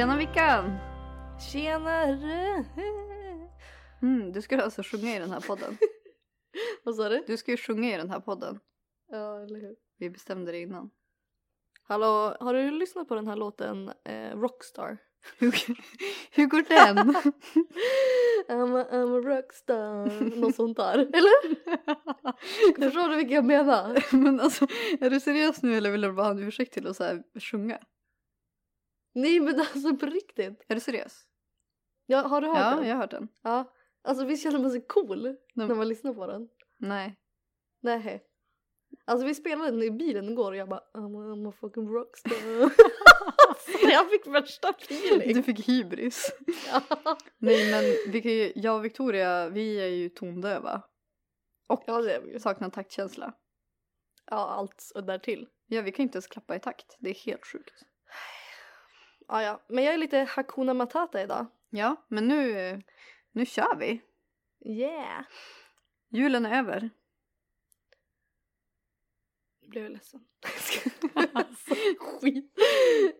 Tjena Vickan! Tjenare! Mm, du ska alltså sjunga i den här podden. Vad sa du? Du ska ju sjunga i den här podden. Ja, eller hur? Vi bestämde det innan. Hallå, har du lyssnat på den här låten eh, Rockstar? Hur, hur går den? I'm a, I'm a rockstar. Något sånt där. Eller? Förstår du vilka jag menar? Men alltså, är du seriös nu eller vill du bara ha en ursäkt till att så här sjunga? Nej men alltså på riktigt. Är du seriös? Ja, har du hört Ja, den? jag har hört den. Ja. Alltså visst känner man sig cool Nej. när man lyssnar på den? Nej. Nej. Alltså vi spelade den i bilen igår och jag bara I'm I'm a fucking rockstar. Jag fick värsta feeling. Du fick hybris. Nej men vi kan ju, jag och Victoria, vi är ju tondöva. Och Ja det är vi ju. saknar taktkänsla. Ja allt och därtill. Ja, vi kan inte ens klappa i takt. Det är helt sjukt. Ja, ja. Men jag är lite Hakuna Matata idag. Ja, men nu, nu kör vi. Yeah. Julen är över. Nu blev jag ledsen. alltså, skit.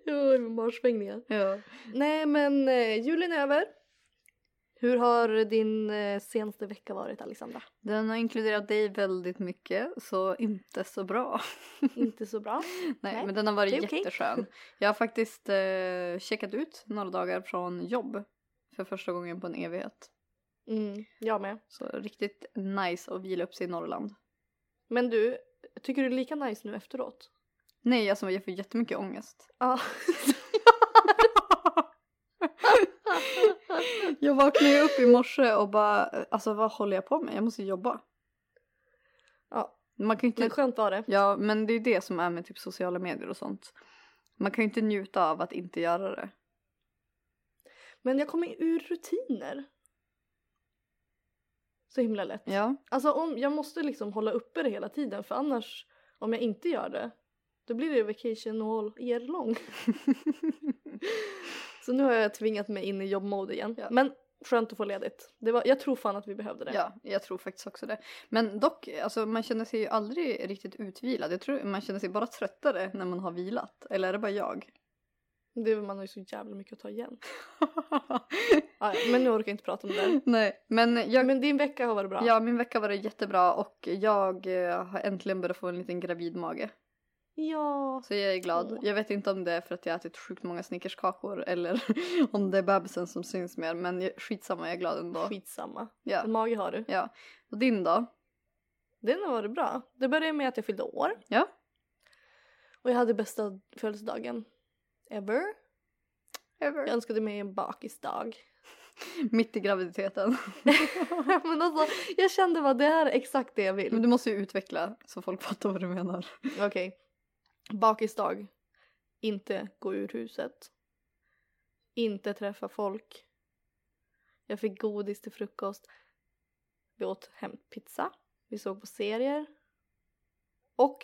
Jag har marsvängningar. Ja. Nej men eh, julen är över. Hur har din eh, senaste vecka varit Alexandra? Den har inkluderat dig väldigt mycket, så inte så bra. Inte så bra. Nej, Nej, men den har varit okej. jätteskön. Jag har faktiskt eh, checkat ut några dagar från jobb för första gången på en evighet. Mm, jag med. Så riktigt nice att vila upp sig i Norrland. Men du, tycker du det är lika nice nu efteråt? Nej, alltså jag får jättemycket ångest. Ja. Jag vaknade ju upp i morse och bara, alltså vad håller jag på med? Jag måste jobba. ja. Man kan ju inte... Men skönt var det. Ja, men det är det som är med typ sociala medier och sånt. Man kan ju inte njuta av att inte göra det. Men jag kommer ur rutiner. Så himla lätt. Ja. Alltså om, jag måste liksom hålla uppe det hela tiden för annars om jag inte gör det då blir det vacation all year long. så nu har jag tvingat mig in i jobbmode igen. Ja. Men skönt att få ledigt. Det var, jag tror fan att vi behövde det. Ja, jag tror faktiskt också det. Men dock, alltså man känner sig ju aldrig riktigt utvilad. Jag tror man känner sig bara tröttare när man har vilat. Eller är det bara jag? Det, man har ju så jävla mycket att ta igen. Ja, men nu orkar jag inte prata om det där. Nej, men jag... Men din vecka har varit bra. Ja, min vecka var det jättebra och jag eh, har äntligen börjat få en liten gravidmage. Ja. Så jag är glad. Jag vet inte om det är för att jag ätit sjukt många snickerskakor eller om det är bebisen som syns mer. Men jag- skitsamma, jag är glad ändå. Skitsamma. Ja. En mage har du. ja. Och din då? Den har varit bra. Det började med att jag fyllde år. Ja. Och jag hade bästa födelsedagen ever. Jag Ever. önskade mig en bakisdag. Mitt i graviditeten. men alltså, jag kände bara det här är exakt det jag Men vill. du måste ju utveckla så folk fattar vad du menar. Okej. Bakisdag. Inte gå ur huset. Inte träffa folk. Jag fick godis till frukost. Vi åt hämtpizza. Vi såg på serier. Och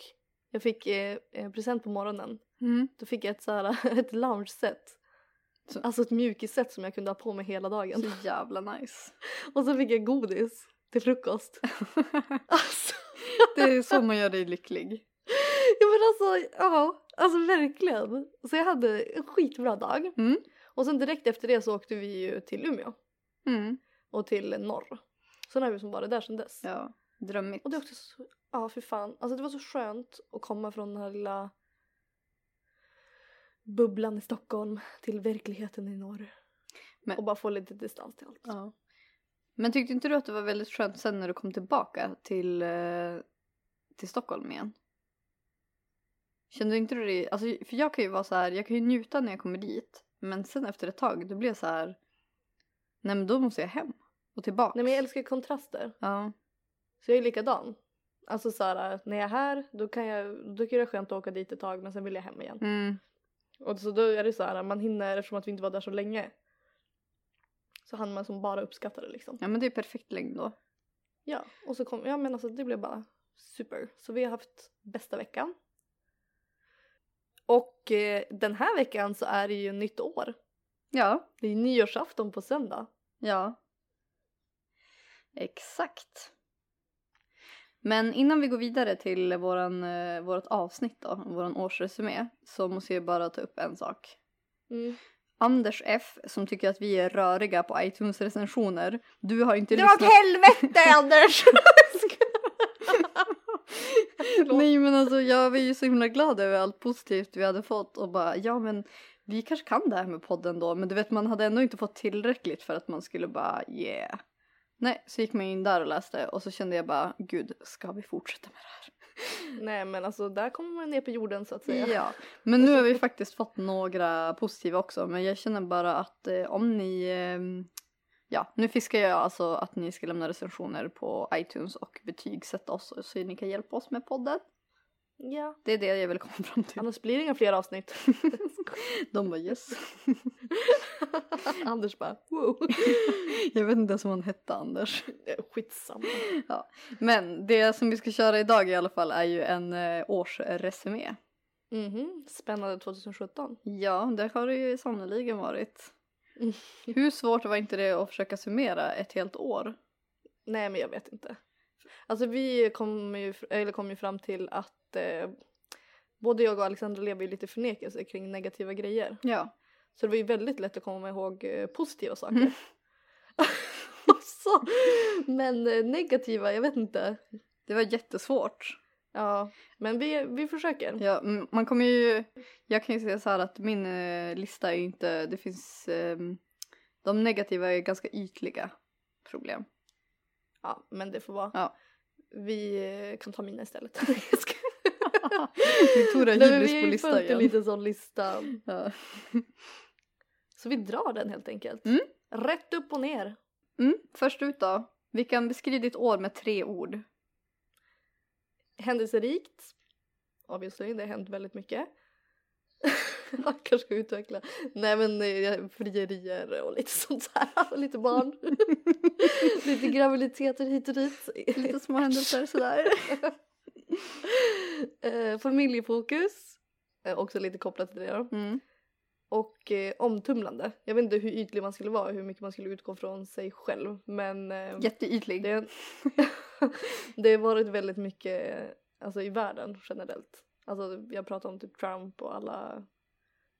jag fick eh, present på morgonen. Mm. Då fick jag ett, så här, ett lounge-set. Så- Alltså ett mjukisset som jag kunde ha på mig hela dagen. Så jävla nice. Och så fick jag godis till frukost. Alltså, Det är så man gör dig lycklig. Alltså, ja, alltså verkligen. Så jag hade en skitbra dag. Mm. Och sen direkt efter det så åkte vi ju till Umeå Mm. och till norr. Sen har vi som varit där sedan dess. Ja, drömmigt. Och det är också så, ja för fan. Alltså det var så skönt att komma från den här lilla bubblan i Stockholm till verkligheten i norr. Men- Och bara få lite distans till allt. Ja. Men tyckte inte du att det var väldigt skönt sen när du kom tillbaka till, eh, till Stockholm igen? Kände inte du det? Alltså, för jag kan ju vara så här, jag kan ju njuta när jag kommer dit. Men sen efter ett tag, då blir jag så här, nej men då måste jag hem och tillbaka. Nej men jag älskar kontraster. Ja. Så jag är likadan. Alltså så här, när jag är här då kan jag, då tycker jag det är skönt att åka dit ett tag men sen vill jag hem igen. Mm. Och så då är det så här, man hinner eftersom att vi inte var där så länge. Så hann man som bara uppskatta det liksom. ja men det är perfekt längd då. Ja, och så kom, ja men alltså det blev bara super. Så vi har haft bästa veckan. Och eh, den här veckan så är det ju nytt år. Ja. Det är nyårsafton på söndag. Ja. Exakt. Men innan vi går vidare till våran, eh, vårat avsnitt då, våran årsresumé, så måste jag bara ta upp en sak. Mm. Anders F som tycker att vi är röriga på iTunes recensioner. Du har inte Dra åt lyssnat. helvete Anders! Nej men alltså jag var ju så himla glad över allt positivt vi hade fått och bara ja men vi kanske kan det här med podden då men du vet man hade ändå inte fått tillräckligt för att man skulle bara yeah. Nej så gick man in där och läste och så kände jag bara gud ska vi fortsätta med det här? Nej men alltså där kommer man ner på jorden så att säga. Ja men nu har vi faktiskt fått några positiva också men jag känner bara att eh, om ni eh, Ja, nu fiskar jag alltså att ni ska lämna recensioner på iTunes och betygsätta oss så ni kan hjälpa oss med podden. ja. Det är det jag vill komma fram till. Annars blir det inga fler avsnitt. De bara yes. Anders bara wow. Jag vet inte ens om han hette Anders. Skitsamma. Men det som vi ska köra idag i alla fall är ju en eh, årsresumé. Mhm, spännande 2017. Ja, det har det ju sannoliken varit. Mm. Hur svårt var inte det att försöka summera ett helt år? Nej men jag vet inte. Alltså vi kom ju, eller kom ju fram till att eh, både jag och Alexandra lever ju lite i förnekelse kring negativa grejer. Ja. Så det var ju väldigt lätt att komma ihåg eh, positiva saker. Mm. men eh, negativa, jag vet inte. Det var jättesvårt. Ja, men vi, vi försöker. Ja, man kommer ju... Jag kan ju säga så här att min eh, lista är ju inte... Det finns... ehm, de negativa är ganska ytliga problem. Ja, men det får vara. Ja. Vi eh, kan ta mina istället. Victoria Nej, men hybris vi på listan igen. liten sån lista. Ja. Så vi drar den helt enkelt. Mm. Rätt upp och ner. Mm, först ut då. Vi kan beskriva ditt år med tre ord. Händelserikt. Obviously, det har hänt väldigt mycket. Jag kanske ska utveckla. Nej men eh, frierier och lite sånt här. Och lite barn. lite graviditeter hit och dit. Lite små händelser sådär. eh, familjefokus. Eh, också lite kopplat till det då. Mm. Och eh, omtumlande. Jag vet inte hur ytlig man skulle vara, hur mycket man skulle utgå från sig själv. Men eh, Jätteytlig. det, det har varit väldigt mycket alltså, i världen generellt. Alltså jag pratar om typ Trump och alla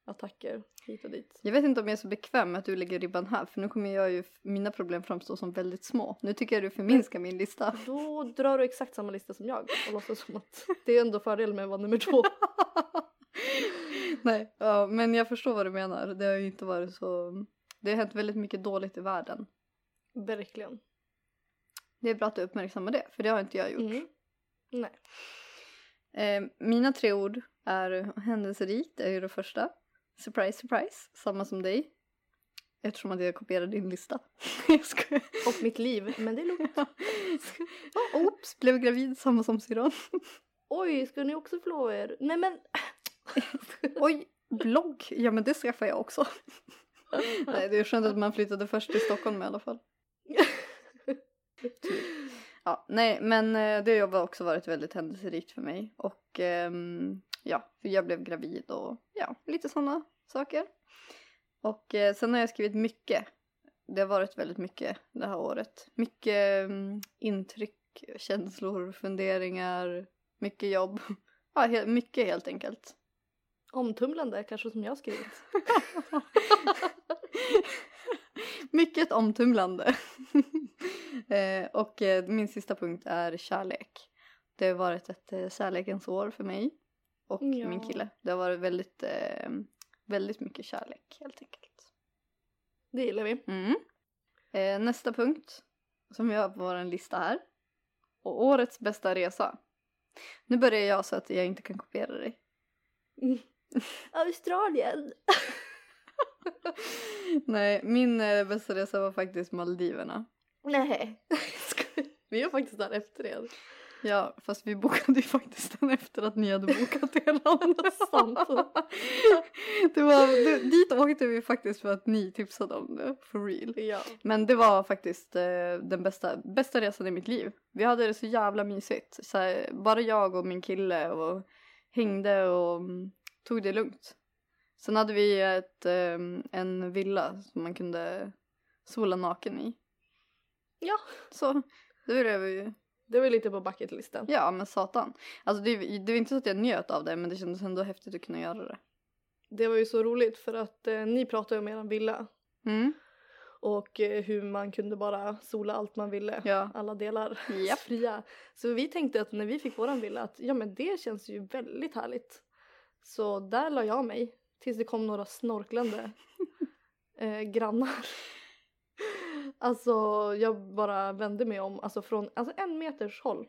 attacker hit och dit. Jag vet inte om jag är så bekväm med att du lägger ribban här för nu kommer jag ju, mina problem framstå som väldigt små. Nu tycker jag du förminskar min lista. Då drar du exakt samma lista som jag och låtsas som att det är ändå fördel med att vara nummer två. Nej, ja, men jag förstår vad du menar. Det har ju inte varit så... Det har hänt väldigt mycket dåligt i världen. Verkligen. Det är bra att du uppmärksammar det, för det har inte jag gjort. Mm. Nej. Eh, mina tre ord är händelserikt, det är ju det första. Surprise, surprise, samma som dig. Eftersom att jag kopierade din lista. Och mitt liv, men det är lugnt. Ja, Oops, blev gravid, samma som syrran. Oj, ska ni också förlova er? Nej men. Oj, blogg, ja men det skaffar jag också. Nej, det är skönt att man flyttade först till Stockholm i alla fall. Ja, nej, men eh, det har också varit väldigt händelserikt för mig. Och ehm, ja, för jag blev gravid och ja, lite sådana saker. Och eh, sen har jag skrivit mycket. Det har varit väldigt mycket det här året. Mycket mm, intryck, känslor, funderingar, mycket jobb. Ja, he- mycket helt enkelt. Omtumlande kanske som jag skrivit. Mycket omtumlande. eh, och eh, min sista punkt är kärlek. Det har varit ett eh, kärlekens år för mig och Ja. min kille. Det har varit väldigt, väldigt mycket kärlek helt enkelt. Det gillar vi. Mm. Nästa punkt som vi har på vår lista här. Och årets bästa resa. Nu börjar jag så att jag inte kan kopiera dig. Australien! Nej, min eh, bästa resa var faktiskt Maldiverna. Nej. vi är faktiskt där efter det. Ja, fast vi bokade ju faktiskt den efter att ni hade bokat er Sant. det var, det, Dit åkte vi faktiskt för att ni tipsade om det, for real. Ja. Men det var faktiskt eh, den bästa, bästa resan i mitt liv. Vi hade det så jävla mysigt. Så här, bara jag och min kille och hängde och mm, tog det lugnt. Sen hade vi ett, eh, en villa som man kunde sola naken i. Ja. Så det blev ju Det var lite på bucketlisten. Ja men satan. Alltså det, det var inte så att jag njöt av det men det kändes ändå häftigt att kunna göra det. Det var ju så roligt för att eh, ni pratade om eran villa. Mm. Och eh, hur man kunde bara sola allt man ville. Ja. Alla delar Japp. fria. Så vi tänkte att när vi fick våran villa att ja men det känns ju väldigt härligt. Så där la jag mig. Tills det kom några snorklande eh, grannar. Alltså jag bara vände mig om, alltså från alltså en meters håll.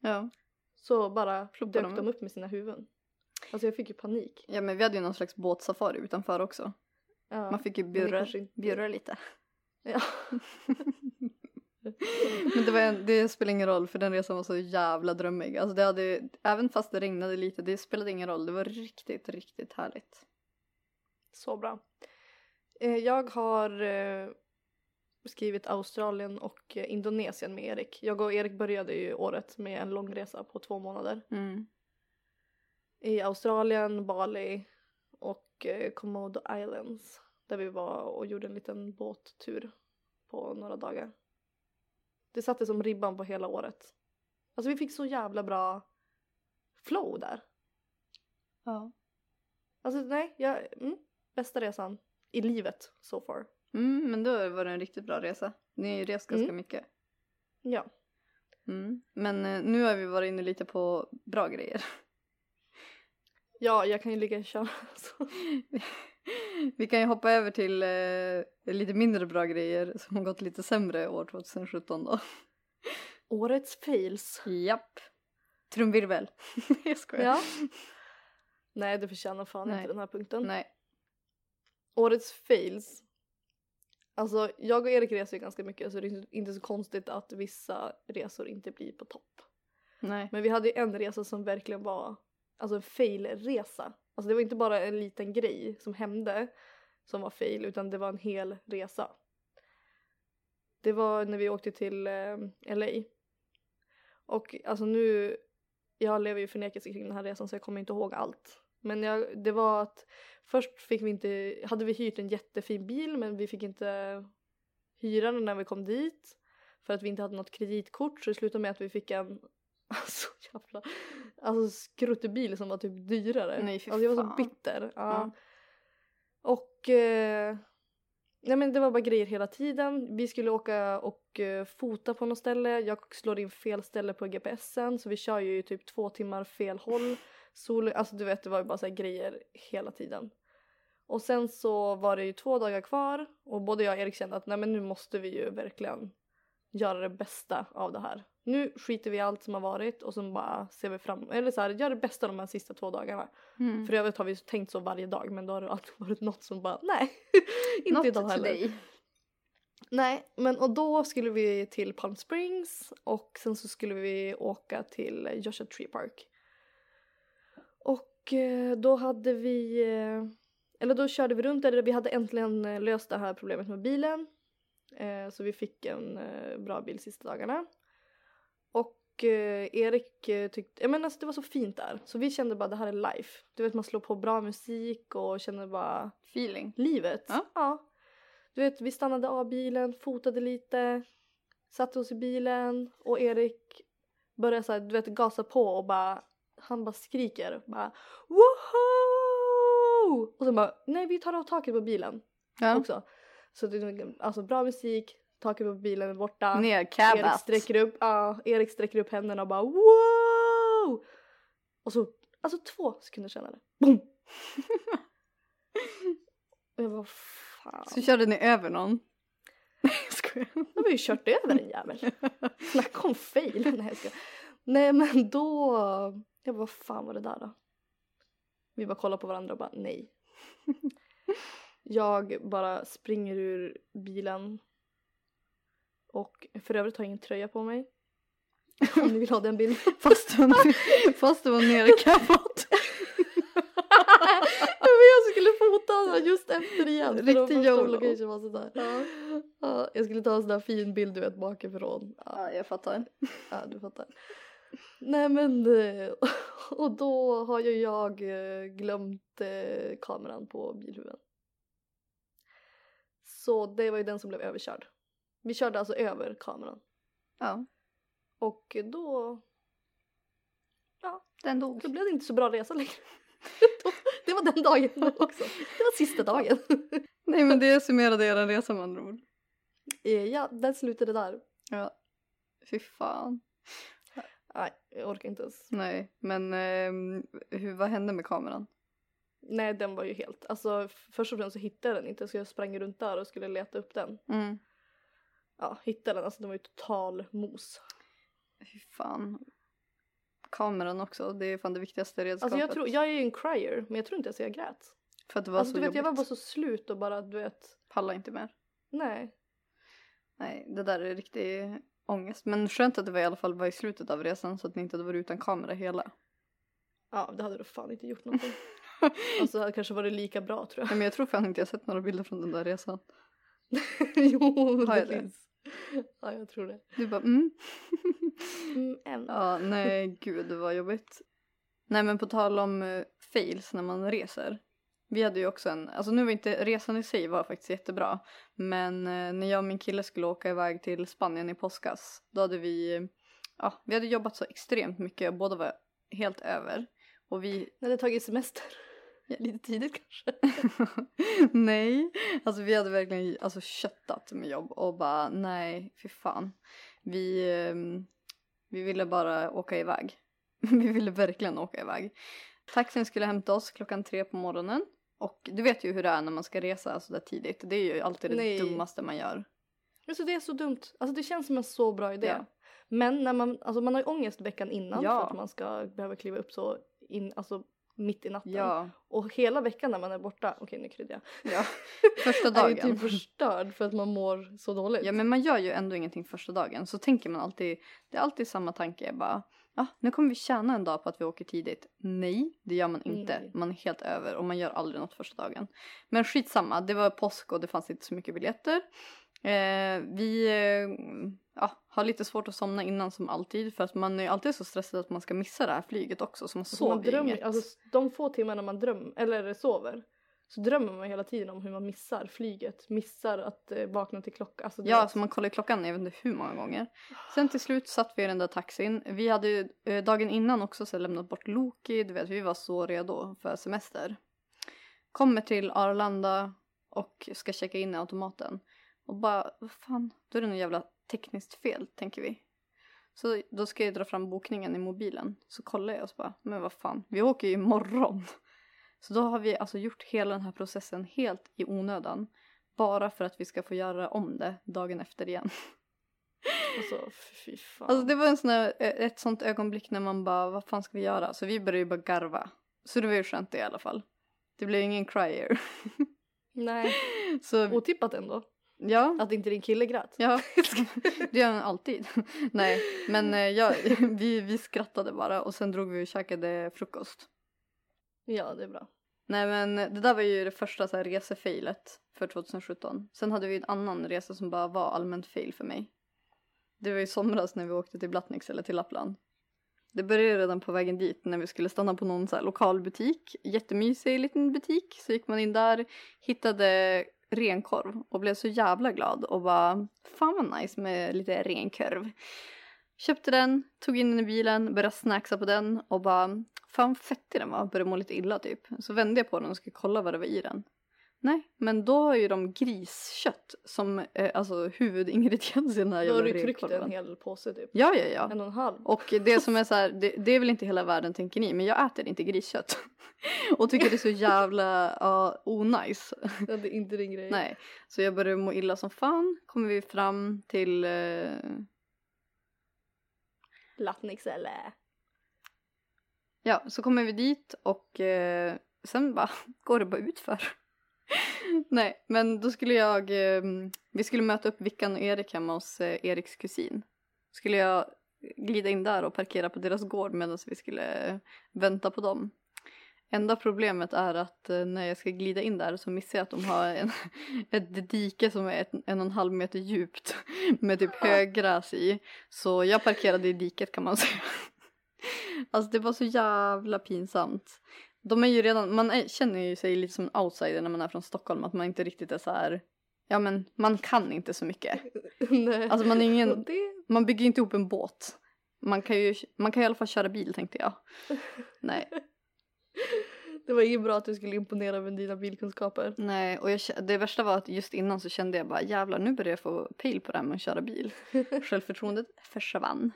Ja. Så bara Ploppade dök de upp med sina huvuden. Alltså jag fick ju panik. ja men vi hade ju någon slags båtsafari utanför också. Ja. Man fick ju bjurra, bjurra lite. Ja. Men det, var en, det spelar ingen roll för den resan var så jävla drömmig. Alltså det hade, även fast det regnade lite, det spelade ingen roll. Det var riktigt, riktigt härligt. Så bra. Eh, jag har eh, skrivit Australien och eh, Indonesien med Erik. Jag och Erik började ju året med en lång resa på två månader. Mm. I Australien, Bali och Komodo Islands. Där vi var och gjorde en liten båttur på några dagar. Det satte som ribban på hela året. Alltså vi fick så jävla bra flow där. Ja. Alltså nej, jag, mm, bästa resan i livet so far. Mm, men då var det en riktigt bra resa. Ni har ju rest ganska Mm. mycket. Ja. Mm. Men eh, nu har vi varit inne lite på bra grejer. Ja, jag kan ju ligga och köra. Så. Vi kan ju hoppa över till eh, lite mindre bra grejer som har gått lite sämre år 2017 då. Årets fails. Japp. Trumvirvel. jag skojar. Ja. Nej, det förtjänar fan Nej. inte den här punkten. Nej. Årets fails. Alltså, jag och Erik reser ju ganska mycket så det är inte så konstigt att vissa resor inte blir på topp. Nej. Men vi hade ju en resa som verkligen var alltså en fail-resa. Alltså det var inte bara en liten grej som hände som var fail utan det var en hel resa. Det var när vi åkte till eh, LA. Och alltså nu, jag lever ju i förnekelse kring den här resan så jag kommer inte ihåg allt. Men jag, det var att först fick vi inte, hade vi hyrt en jättefin bil men vi fick inte hyra den när vi kom dit. För att vi inte hade något kreditkort så det slutade med att vi fick en Alltså jävla Alltså skruttebil som var typ dyrare. Nej, alltså jag var så fan. bitter. Ja. Ja. Och eh, Nej men det var bara grejer hela tiden. Vi skulle åka och eh, fota på något ställe. Jag slår in fel ställe på GPSen så vi kör ju typ två timmar fel håll. Sol, alltså du vet det var ju bara så grejer hela tiden. Och sen så var det ju två dagar kvar och både jag och Erik kände att nej men nu måste vi ju verkligen göra det bästa av det här. Nu skiter vi i allt som har varit och så bara ser vi fram eller så här, gör det bästa de här sista två dagarna. Mm. För övrigt har vi tänkt så varje dag men då har det alltid varit något som bara nej. inte idag heller. today. Nej, men och då skulle vi till Palm Springs och sen så skulle vi åka till Joshua Tree Park. Och eh, då hade vi, eh, eller då körde vi runt där, vi hade äntligen eh, löst det här problemet med bilen. Eh, så vi fick en eh, bra bil sista dagarna. Och eh, Erik tyckte, ja men alltså det var så fint där. Så vi kände bara det här är life. Du vet man slår på bra musik och känner bara Feeling. livet. Ja. Du vet vi stannade av bilen, fotade lite, satte oss i bilen och Erik började så här, du vet gasa på och bara han bara skriker bara woho! Och sen bara nej vi tar av taket på bilen Ja. också. Så det är alltså bra musik, taket på bilen är borta. Ner Erik sträcker upp, ja, Erik sträcker upp händerna och bara wow! Och så, alltså två sekunder senare, boom! och jag bara fan. Så körde ni över någon? Skojar. Jag har ju kört över en jävel. Snacka om fail. Nej, jag ska. Nej men då, jag bara vad fan var det där då? Vi bara kollar på varandra och bara nej. Jag bara springer ur bilen. Och för övrigt har jag ingen tröja på mig. Om ni vill ha den bilden. Fast var, fast det var nerkabbat. Men jag skulle fota just efter igen. Riktig YOLO. var sådär. Ja, jag skulle ta en sån där fin bild du vet bakifrån. Ja. Ja jag fattar. Ja, du fattar. Nej men eh, och då har ju jag eh, glömt eh, kameran på bilhuven. Så det var ju den som blev överkörd. Vi körde alltså över kameran Ja. och då, ja, Den dog. då blev det inte så bra resa längre. Det var den dagen också. Det var sista dagen. Nej men det summerade er resa med andra ord. Eh, ja, den slutade där. Ja. Fy fan. Nej, jag orkar inte ens. Nej men ehm, hur, vad hände med kameran? Nej, den var ju helt, alltså först och främst så hittade jag den inte så jag sprang runt där och skulle leta upp den. Mm. ja, hitta den. Alltså den var ju total mos. Fy fan. Kameran också, det är fan det viktigaste redskapet. Alltså jag tror, jag är ju en crier men jag tror inte ens jag grät. För att det var Alltså så du vet jobbigt. jag var bara så slut och bara du vet, Pallar inte mer. nej. Nej, det där är riktig ångest. Men skönt att det var i alla fall var i slutet av resan så att ni inte hade varit utan kamera hela. Ja det hade du fan inte gjort någonting. alltså det hade kanske varit lika bra tror jag. Nej, men jag tror fan inte jag sett några bilder från den där resan. jo Har det jag det? finns. Ja jag tror det. Du bara mm. Mm, en. ja, nej gud var jobbigt. Nej men på tal om uh, fails när man reser. Vi hade ju också en, alltså nu var inte resan i sig var faktiskt jättebra. Men eh, när jag och min kille skulle åka iväg till Spanien i påskas. Då hade vi, ja vi hade jobbat så extremt mycket och båda var helt över. Och vi När det tagit semester. Lite tidigt kanske. nej, alltså vi hade verkligen alltså, köttat med jobb och bara nej, fy fan. Vi, ehm, vi ville bara åka iväg. vi ville verkligen åka iväg. Taxin skulle hämta oss klockan tre på morgonen. Och du vet ju hur det är när man ska resa så där tidigt. Det är ju alltid det Nej. dummaste man gör. Alltså det är så dumt. Alltså det känns som en så bra idé. Ja. Men när man, alltså man har ju ångest veckan innan Ja. för att man ska behöva kliva upp så in, alltså mitt i natten. Ja, Och hela veckan när man är borta, okej nu kryddar jag. ja. Första är ju dagen. typ förstörd för att man mår så dåligt. Ja men man gör ju ändå ingenting första dagen. Så tänker man alltid, det är alltid samma tanke bara, ja nu kommer vi tjäna en dag på att vi åker tidigt. Nej, det gör man inte. Nej. Man är helt över och man gör aldrig något första dagen. Men skitsamma, det var påsk och det fanns inte så mycket biljetter. Eh, vi eh, ja, har lite svårt att somna innan som alltid för att man är alltid så stressad att man ska missa det här flyget också så man man sover ju drömmer, inget. alltså de få timmarna man drömmer, eller sover, så drömmer man hela tiden om hur man missar flyget, missar att eh, vakna till klockan. Alltså, Ja, så man kollar klockan jag vet inte hur många gånger. Sen till slut satt vi i den där taxin. Vi hade eh, dagen innan också så lämnat bort Loki, du vet vi var så redo för semester. Kommer till Arlanda och ska checka in i automaten. Och bara, vad fan, då är det något jävla tekniskt fel tänker vi. Så då ska jag dra fram bokningen i mobilen. Så kollar jag och så bara, men vad fan, vi åker ju imorgon. Så då har vi alltså gjort hela den här processen helt i onödan. Bara för att vi ska få göra om det dagen efter igen. Alltså fy fan. Alltså det var en sån här, eh, ett sånt ögonblick när man bara, vad fan ska vi göra? Så vi började ju bara garva. Så det var ju skönt det i alla fall. Det blev ingen crier. Nej, Så otippat ändå. Ja, Att inte din kille grät. ja, det gör man alltid. Nej, men eh, ja, vi, vi skrattade bara och sen drog vi och käkade frukost. Ja, det är bra. Nej men det där var ju det första så här resefailet för 2017. Sen hade vi en annan resa som bara var allmänt fail för mig. Det var i somras när vi åkte till Blattnix eller till Lappland. Det började redan på vägen dit när vi skulle stanna på någon så här lokal butik. Jättemysig liten butik. Så gick man in där, hittade renkorv och blev så jävla glad och bara fan vad nice med lite renkorv. Köpte den, tog in den i bilen, började snacksa på den och bara fan fettig den var, började må lite illa typ. Så vände jag på den och skulle kolla vad det var i den. Nej, men då har ju de griskött som eh, alltså huvudingrediens i den här Då har jävla du tryckt en hel påse typ. Ja, ja, ja. En och en halv. Och det som är så här, det, det är väl inte hela världen tänker ni, men jag äter inte griskött. och tycker det är så jävla ja, onajs. Det är inte din grej. Nej, så jag började må illa som fan. Kommer vi fram till, eh, Lappnix eller? ja, så kommer vi dit och eh, sen bara går det bara utför. Nej, men då skulle jag, eh, vi skulle möta upp Vickan och Erik hemma hos eh, Eriks kusin. Skulle jag glida in där och parkera på deras gård medan vi skulle eh, vänta på dem. Enda problemet är att eh, när jag ska glida in där så missar jag att de har en, ett dike som är ett, en och en halv meter djupt med typ höggräs i. Så jag parkerade i diket kan man säga. Alltså det var så jävla pinsamt. De är ju redan, man är, känner ju sig lite som en outsider när man är från Stockholm att man inte riktigt är så här. Ja men man kan inte så mycket. Nej. Alltså man är ingen-. Man bygger inte ihop en båt. Man kan ju, man kan i alla fall köra bil tänkte jag. Nej. det var inget bra att du skulle imponera med dina bilkunskaper. Nej, och jag, det värsta var att just innan så kände jag bara jävlar nu börjar jag få pejl på det här med att köra bil. Självförtroendet försvann.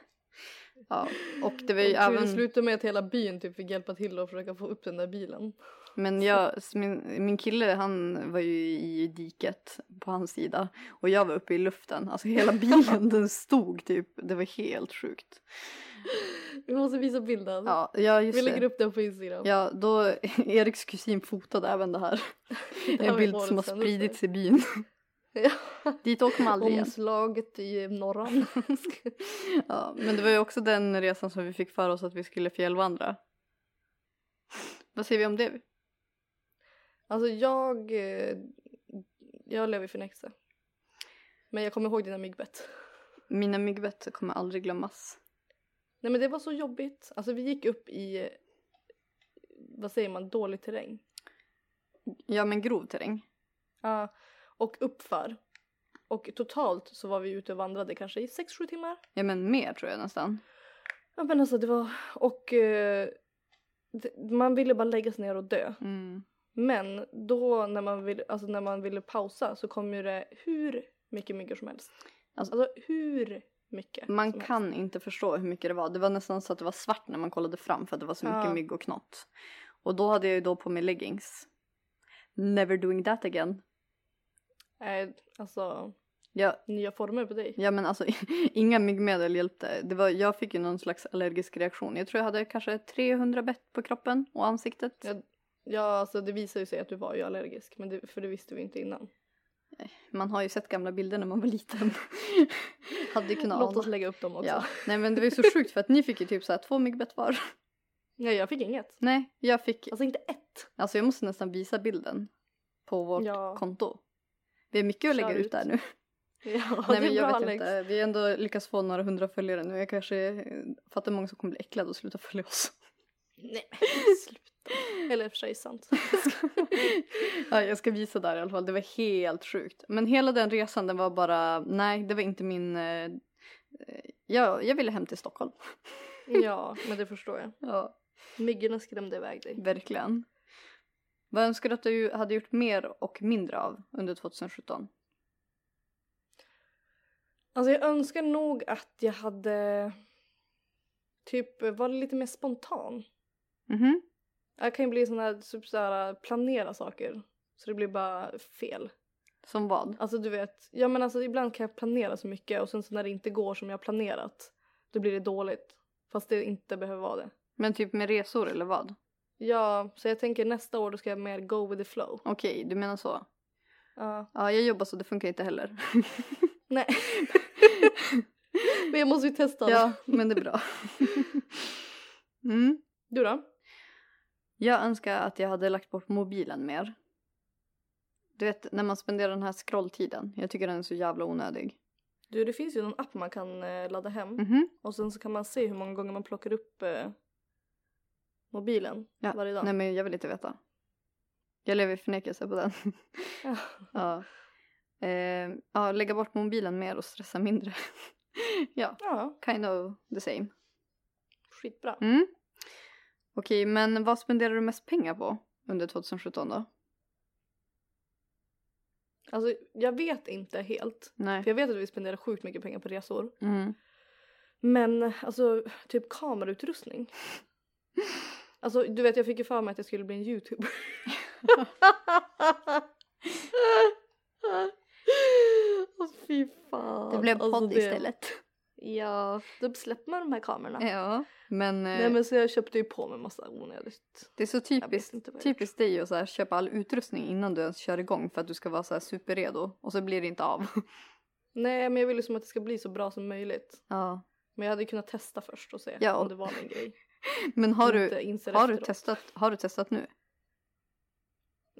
Ja, och det var ju Och det även, slutade med att hela byn typ fick hjälpa till och försöka få upp den där bilen. men jag, min, min kille han var ju i diket på hans sida och jag var uppe i luften. Alltså hela bilen den stod typ, det var helt sjukt. Vi måste visa bilden. Ja, ja Vi lägger det. upp den på Instagram. Ja, då Eriks kusin fotade även det här. Det En var bild som har spridits i byn. Dit åker man aldrig igen. Omslaget i norran. Ja, men det var ju också den resan som vi fick för oss att vi skulle fjällvandra. Vad säger vi om det? alltså jag, eh, jag lever för Nexe. Men jag kommer ihåg dina myggbett. Mina myggbett kommer aldrig glömmas. Nej men det var så jobbigt. Alltså vi gick upp i, eh, vad säger man, dålig terräng. Ja, men grov terräng. Ja, och uppför. Och totalt så var vi ute och vandrade kanske i 6-7 timmar. Ja, men mer tror jag nästan. Ja men alltså det var, och eh, det, man ville bara lägga sig ner och dö. Mm. Men då när man, vill, alltså när man ville pausa så kom ju det hur mycket myggor som helst. Alltså- Alltså, hur mycket Man kan helst. inte förstå hur mycket det var. Det var nästan så att det var svart när man kollade fram för att det var så mycket Ja. mygg och knott. Och då hade jag ju då på mig leggings. Never doing that again. Nej, alltså Ja, nya former på dig. ja men alltså inga myggmedel hjälpte. Det var, jag fick ju någon slags allergisk reaktion. Jag tror jag hade kanske 300 bett på kroppen och ansiktet. Ja, ja alltså det visar ju sig att du var ju allergisk men det, för det visste vi inte innan. Man har ju sett gamla bilder när man var liten. hade ju kunnat Låt oss lägga upp dem också. Ja, nej men det var ju så sjukt för att ni fick ju typ så här två myggbett var. Nej jag fick inget. Nej, jag fick, Alltså inte ett. alltså jag måste nästan visa bilden på vårt Ja. konto. Vi har mycket att lägga ut ut. där nu. Ja, Nej men jag vet Alex. inte, vi har ändå lyckats få några hundra följare nu. Jag kanske eh, fattar många som kommer bli äcklade och sluta följa oss. Nej sluta. Eller i och för sig sant. ja, jag ska visa där i alla fall, det var helt sjukt. Men hela den resan den var bara, nej det var inte min, eh, eh, jag, jag ville hem till Stockholm. ja men det förstår jag. Ja, Myggorna skrämde iväg dig. verkligen. Vad önskar du att du hade gjort mer och mindre av under 2017? Alltså jag önskar nog att jag hade typ varit lite mer spontan. Mhm. Jag kan ju bli sån här, typ så här planera saker. Så det blir bara fel. Som vad? Alltså du vet, ja men alltså ibland kan jag planera så mycket och sen så när det inte går som jag planerat då blir det dåligt. Fast det inte behöver vara det. Men typ med resor eller vad? Ja, så jag tänker nästa år då ska jag mer go with the flow. Okej, du menar så. Ja, Ja, jag jobbar så det funkar inte heller. nej. men jag måste ju testa. ja, men det är bra. mm. Du då? Jag önskar att jag hade lagt bort mobilen mer. Du vet när man spenderar den här scrolltiden. Jag tycker den är så jävla onödig. Du det finns ju någon app man kan eh, ladda hem Mhm. och sen så kan man se hur många gånger man plockar upp eh, mobilen Ja. varje dag. Nej men jag vill inte veta. Jag lever i förnekelse på den. Ja. ja. Eh, ja, lägga bort mobilen mer och stressa mindre. ja, ja, kind of the same. skitbra. Mm. Okej, men vad spenderar du mest pengar på under 2017 då? Alltså jag vet inte helt. Nej. För jag vet att vi spenderar sjukt mycket pengar på resor. Mm. Men alltså typ kamerautrustning. Alltså du vet jag fick ju för mig att jag skulle bli en youtuber. Åh fy fan. Det blev podd Alltså, det- istället. Ja, då släpper man de här kamerorna. Ja, men, eh, Nej men så jag köpte ju på mig massa onödigt. det är så typiskt, typiskt dig att så här, köpa all utrustning innan du ens kör igång för att du ska vara så här superredo och så blir det inte av. Nej men jag vill ju som att det ska bli så bra som möjligt. Ja. Men jag hade ju kunnat testa först och se Ja, om det var min grej. Men har du, har du, testat, har du testat nu?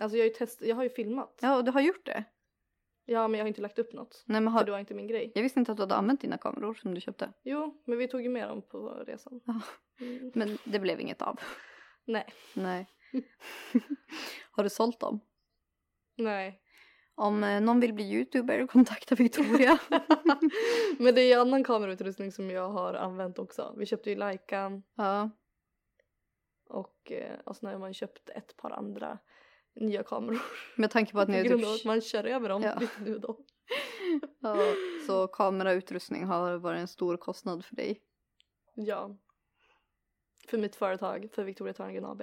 Alltså jag har ju, test, jag har ju filmat. Ja. Ja, och du har gjort det? men jag har inte lagt upp något. Nej, men För har, det var inte min grej. jag visste inte att du hade använt dina kameror som du köpte. Jo, men vi tog ju med dem på resan. Ja. Mm. Men det blev inget av. Nej. Nej. har du sålt dem? Nej. Om eh, någon vill bli youtuber, kontakta Victoria. men det är ju annan kamerautrustning som jag har använt också. Vi köpte ju Leica ja. och, eh, och sen har man köpt ett par andra nya kameror. Med tanke på att ni att typ... man kör över dem Ja. lite nu då. Ja, så kamerautrustning har varit en stor kostnad för dig. Ja. För mitt företag, för Victoria Törnegren AB.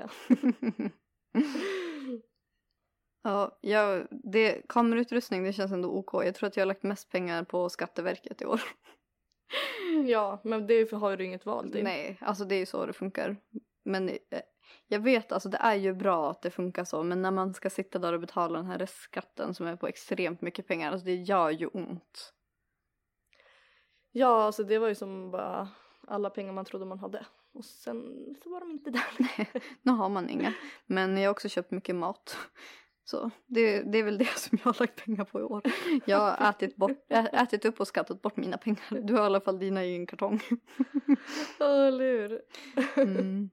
Ja, jag, det, kamerautrustning det känns ändå OK. Jag tror att jag har lagt mest pengar på Skatteverket i år. Ja, men det har du inget val till. Nej, alltså det är ju så det funkar. Men eh, jag vet, alltså det är ju bra att det funkar så. Men när man ska sitta där och betala den här restskatten som är på extremt mycket pengar, alltså det gör ju ont. Ja, alltså det var ju som bara alla pengar man trodde man hade. Och sen så var de inte där. Nu har man inga. Men jag har också köpt mycket mat. Så det, det är väl det som jag har lagt pengar på i år. Jag har ätit, bort, ätit upp och skattat bort mina pengar. Du har i alla fall dina i en kartong. Ja, eller hur? Mm.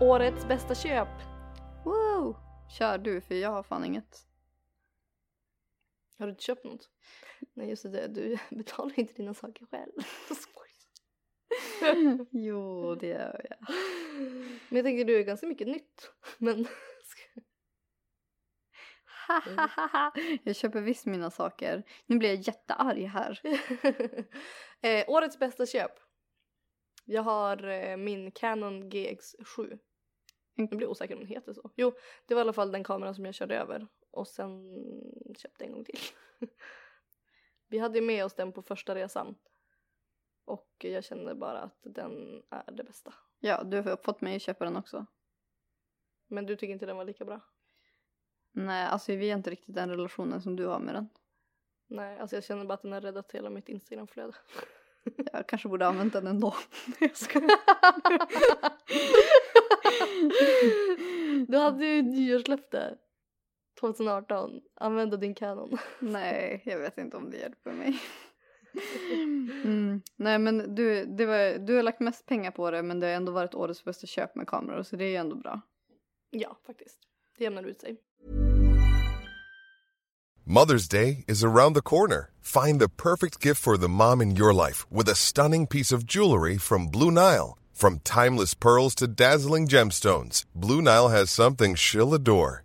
Årets bästa köp. Wow! Kör du, för jag har fan inget. Har du inte köpt något? Nej just det, du betalar inte dina saker själv. Jo, det gör jag. Men jag tänker du är ganska mycket nytt. Men jag köper visst mina saker. Nu blir jag jättearg här. eh, årets bästa köp. Jag har eh, min Canon GX7. Mm. Jag blir osäker om den heter så. Jo, det var i alla fall den kameran som jag körde över. Och sen köpte en gång till. Vi hade med oss den på första resan. Och jag känner bara att den är det bästa. Ja, du har fått mig att köpa den också. Men du tycker inte den var lika bra? Nej, alltså vi har inte riktigt den relationen som du har med den. Nej, alltså jag känner bara att den har räddat hela mitt Instagramflöde. Jag kanske borde använt den ändå. jag ska... du hade ju nyårslöfte 2018. Använda din Canon. Nej, jag vet inte om det hjälper mig. Mm. Nej men du, det var, du har lagt mest pengar på det men det har ändå varit årets bästa köp med kameror så det är ju ändå bra. Ja, faktiskt. Det jämnar ut sig. Mother's Day is around the corner. Find the perfect gift for the mom in your life with a stunning piece of jewelry from Blue Nile. From timeless pearls to dazzling gemstones, Blue Nile has something she'll adore.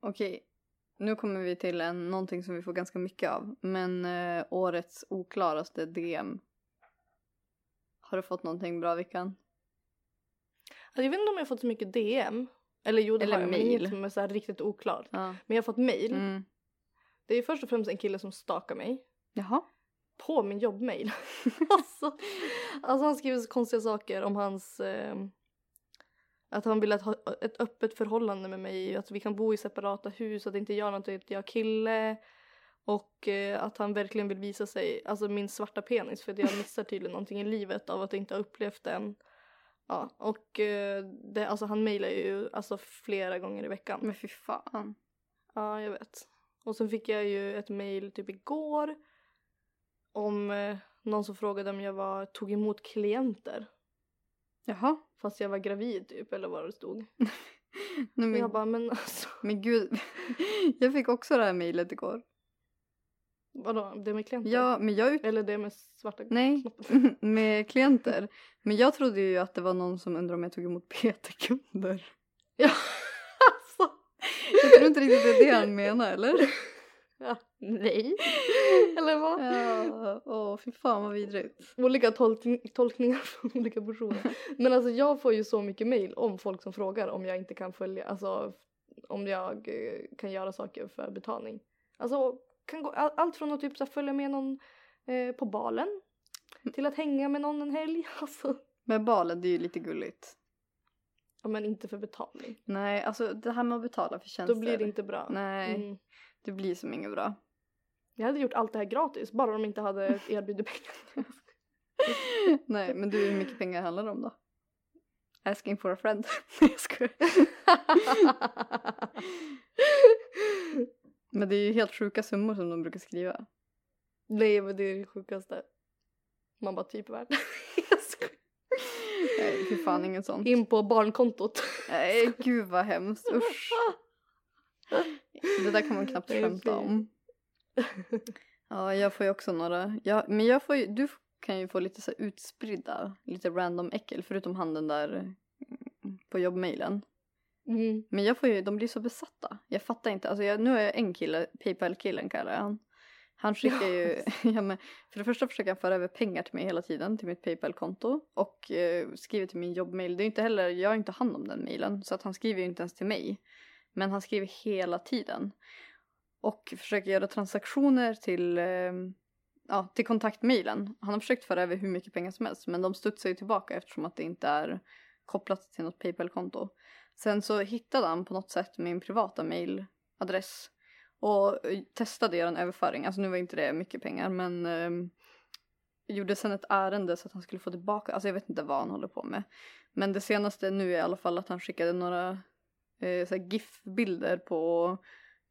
Okej, nu kommer vi till en, någonting som vi får ganska mycket av. Men eh, årets oklaraste DM. Har du fått någonting bra Vickan? Alltså, jag vet inte om jag har fått så mycket DM. Eller jo det Eller har jag, men mail. inget som är riktigt oklart. Ja. Men jag har fått mail. Mm. Det är ju först och främst en kille som stakar mig. Jaha. På min jobbmail. alltså, alltså han skriver så konstiga saker om hans... Eh, att han vill ha ett öppet förhållande med mig. Att vi kan bo i separata hus. Att inte jag någonting att jag är kille. Och eh, att han verkligen vill visa sig, alltså min svarta penis. För att jag missar tydligen någonting i livet av att inte ha upplevt den. Ja, och eh, det, alltså han mejlar ju alltså flera gånger i veckan. Men fy fan. Ja, jag vet. Och sen fick jag ju ett mejl typ igår om eh, någon som frågade om jag var, tog emot klienter. Jaha. Fast jag var gravid typ, eller vad det stod. Nej, Men jag bara, men alltså, men gud. jag fick också det här mejlet igår. vadå, det med klienter? Ja, men jag ut... Eller det med svarta Nej, med klienter. Men jag trodde ju att det var någon som undrade om jag tog emot PT-kunder. Ja, alltså. Jag tror inte riktigt det är det han menar, eller? Ja, nej. Eller vad? Ja, åh fy fan vad vidrigt. Olika tolkning, tolkningar från olika personer. Men alltså jag får ju så mycket mail om folk som frågar om jag inte kan följa, alltså om jag eh, kan göra saker för betalning. Alltså kan gå, all- allt från att typ så följa med någon eh, på balen till att hänga med någon en helg. Alltså, Men balen, det är ju lite gulligt. ja, men inte för betalning. Nej, alltså det här med att betala för tjänster. Då blir det inte bra. Nej, Mm. Det blir som inget bra. Jag hade gjort allt det här gratis bara de inte hade erbjudit pengar. Nej, men du, hur mycket pengar handlar det om då? Asking for a friend. Nej, jag skojar. Men det är ju helt sjuka summor som de brukar skriva. Nej men det är det sjukaste. Man bara typ värd. Jag skojar. Nej, fy fan ingen sånt. In på barnkontot. Nej, gud vad hemskt. Usch. Det där kan man knappt skämta om. Ja, jag får ju också några. Ja, men jag får ju, du kan ju få lite så utspridda, lite random äckel förutom han den där mm, på jobbmailen. Mm. Men jag får ju, de blir så besatta. Jag fattar inte. Alltså jag, nu har jag en kille, Paypal-killen kallar jag han. Han skickar ju, ja men för det första försöker han föra över pengar till mig hela tiden till mitt Paypal-konto och eh, skriver till min jobbmail. Det är inte heller, jag har inte hand om den mailen så att han skriver ju inte ens till mig. Men han skriver hela tiden. Och försöker göra transaktioner till, eh, ja, till kontaktmailen. Han har försökt föra över hur mycket pengar som helst men de studsar ju tillbaka eftersom att det inte är kopplat till något Paypal-konto. Sen så hittade han på något sätt min privata mailadress och testade testade göra en överföring. Alltså nu var inte det mycket pengar men eh, gjorde sen ett ärende så att han skulle få tillbaka. Alltså jag vet inte vad han håller på med. Men det senaste nu är i alla fall att han skickade några eh, GIF-bilder på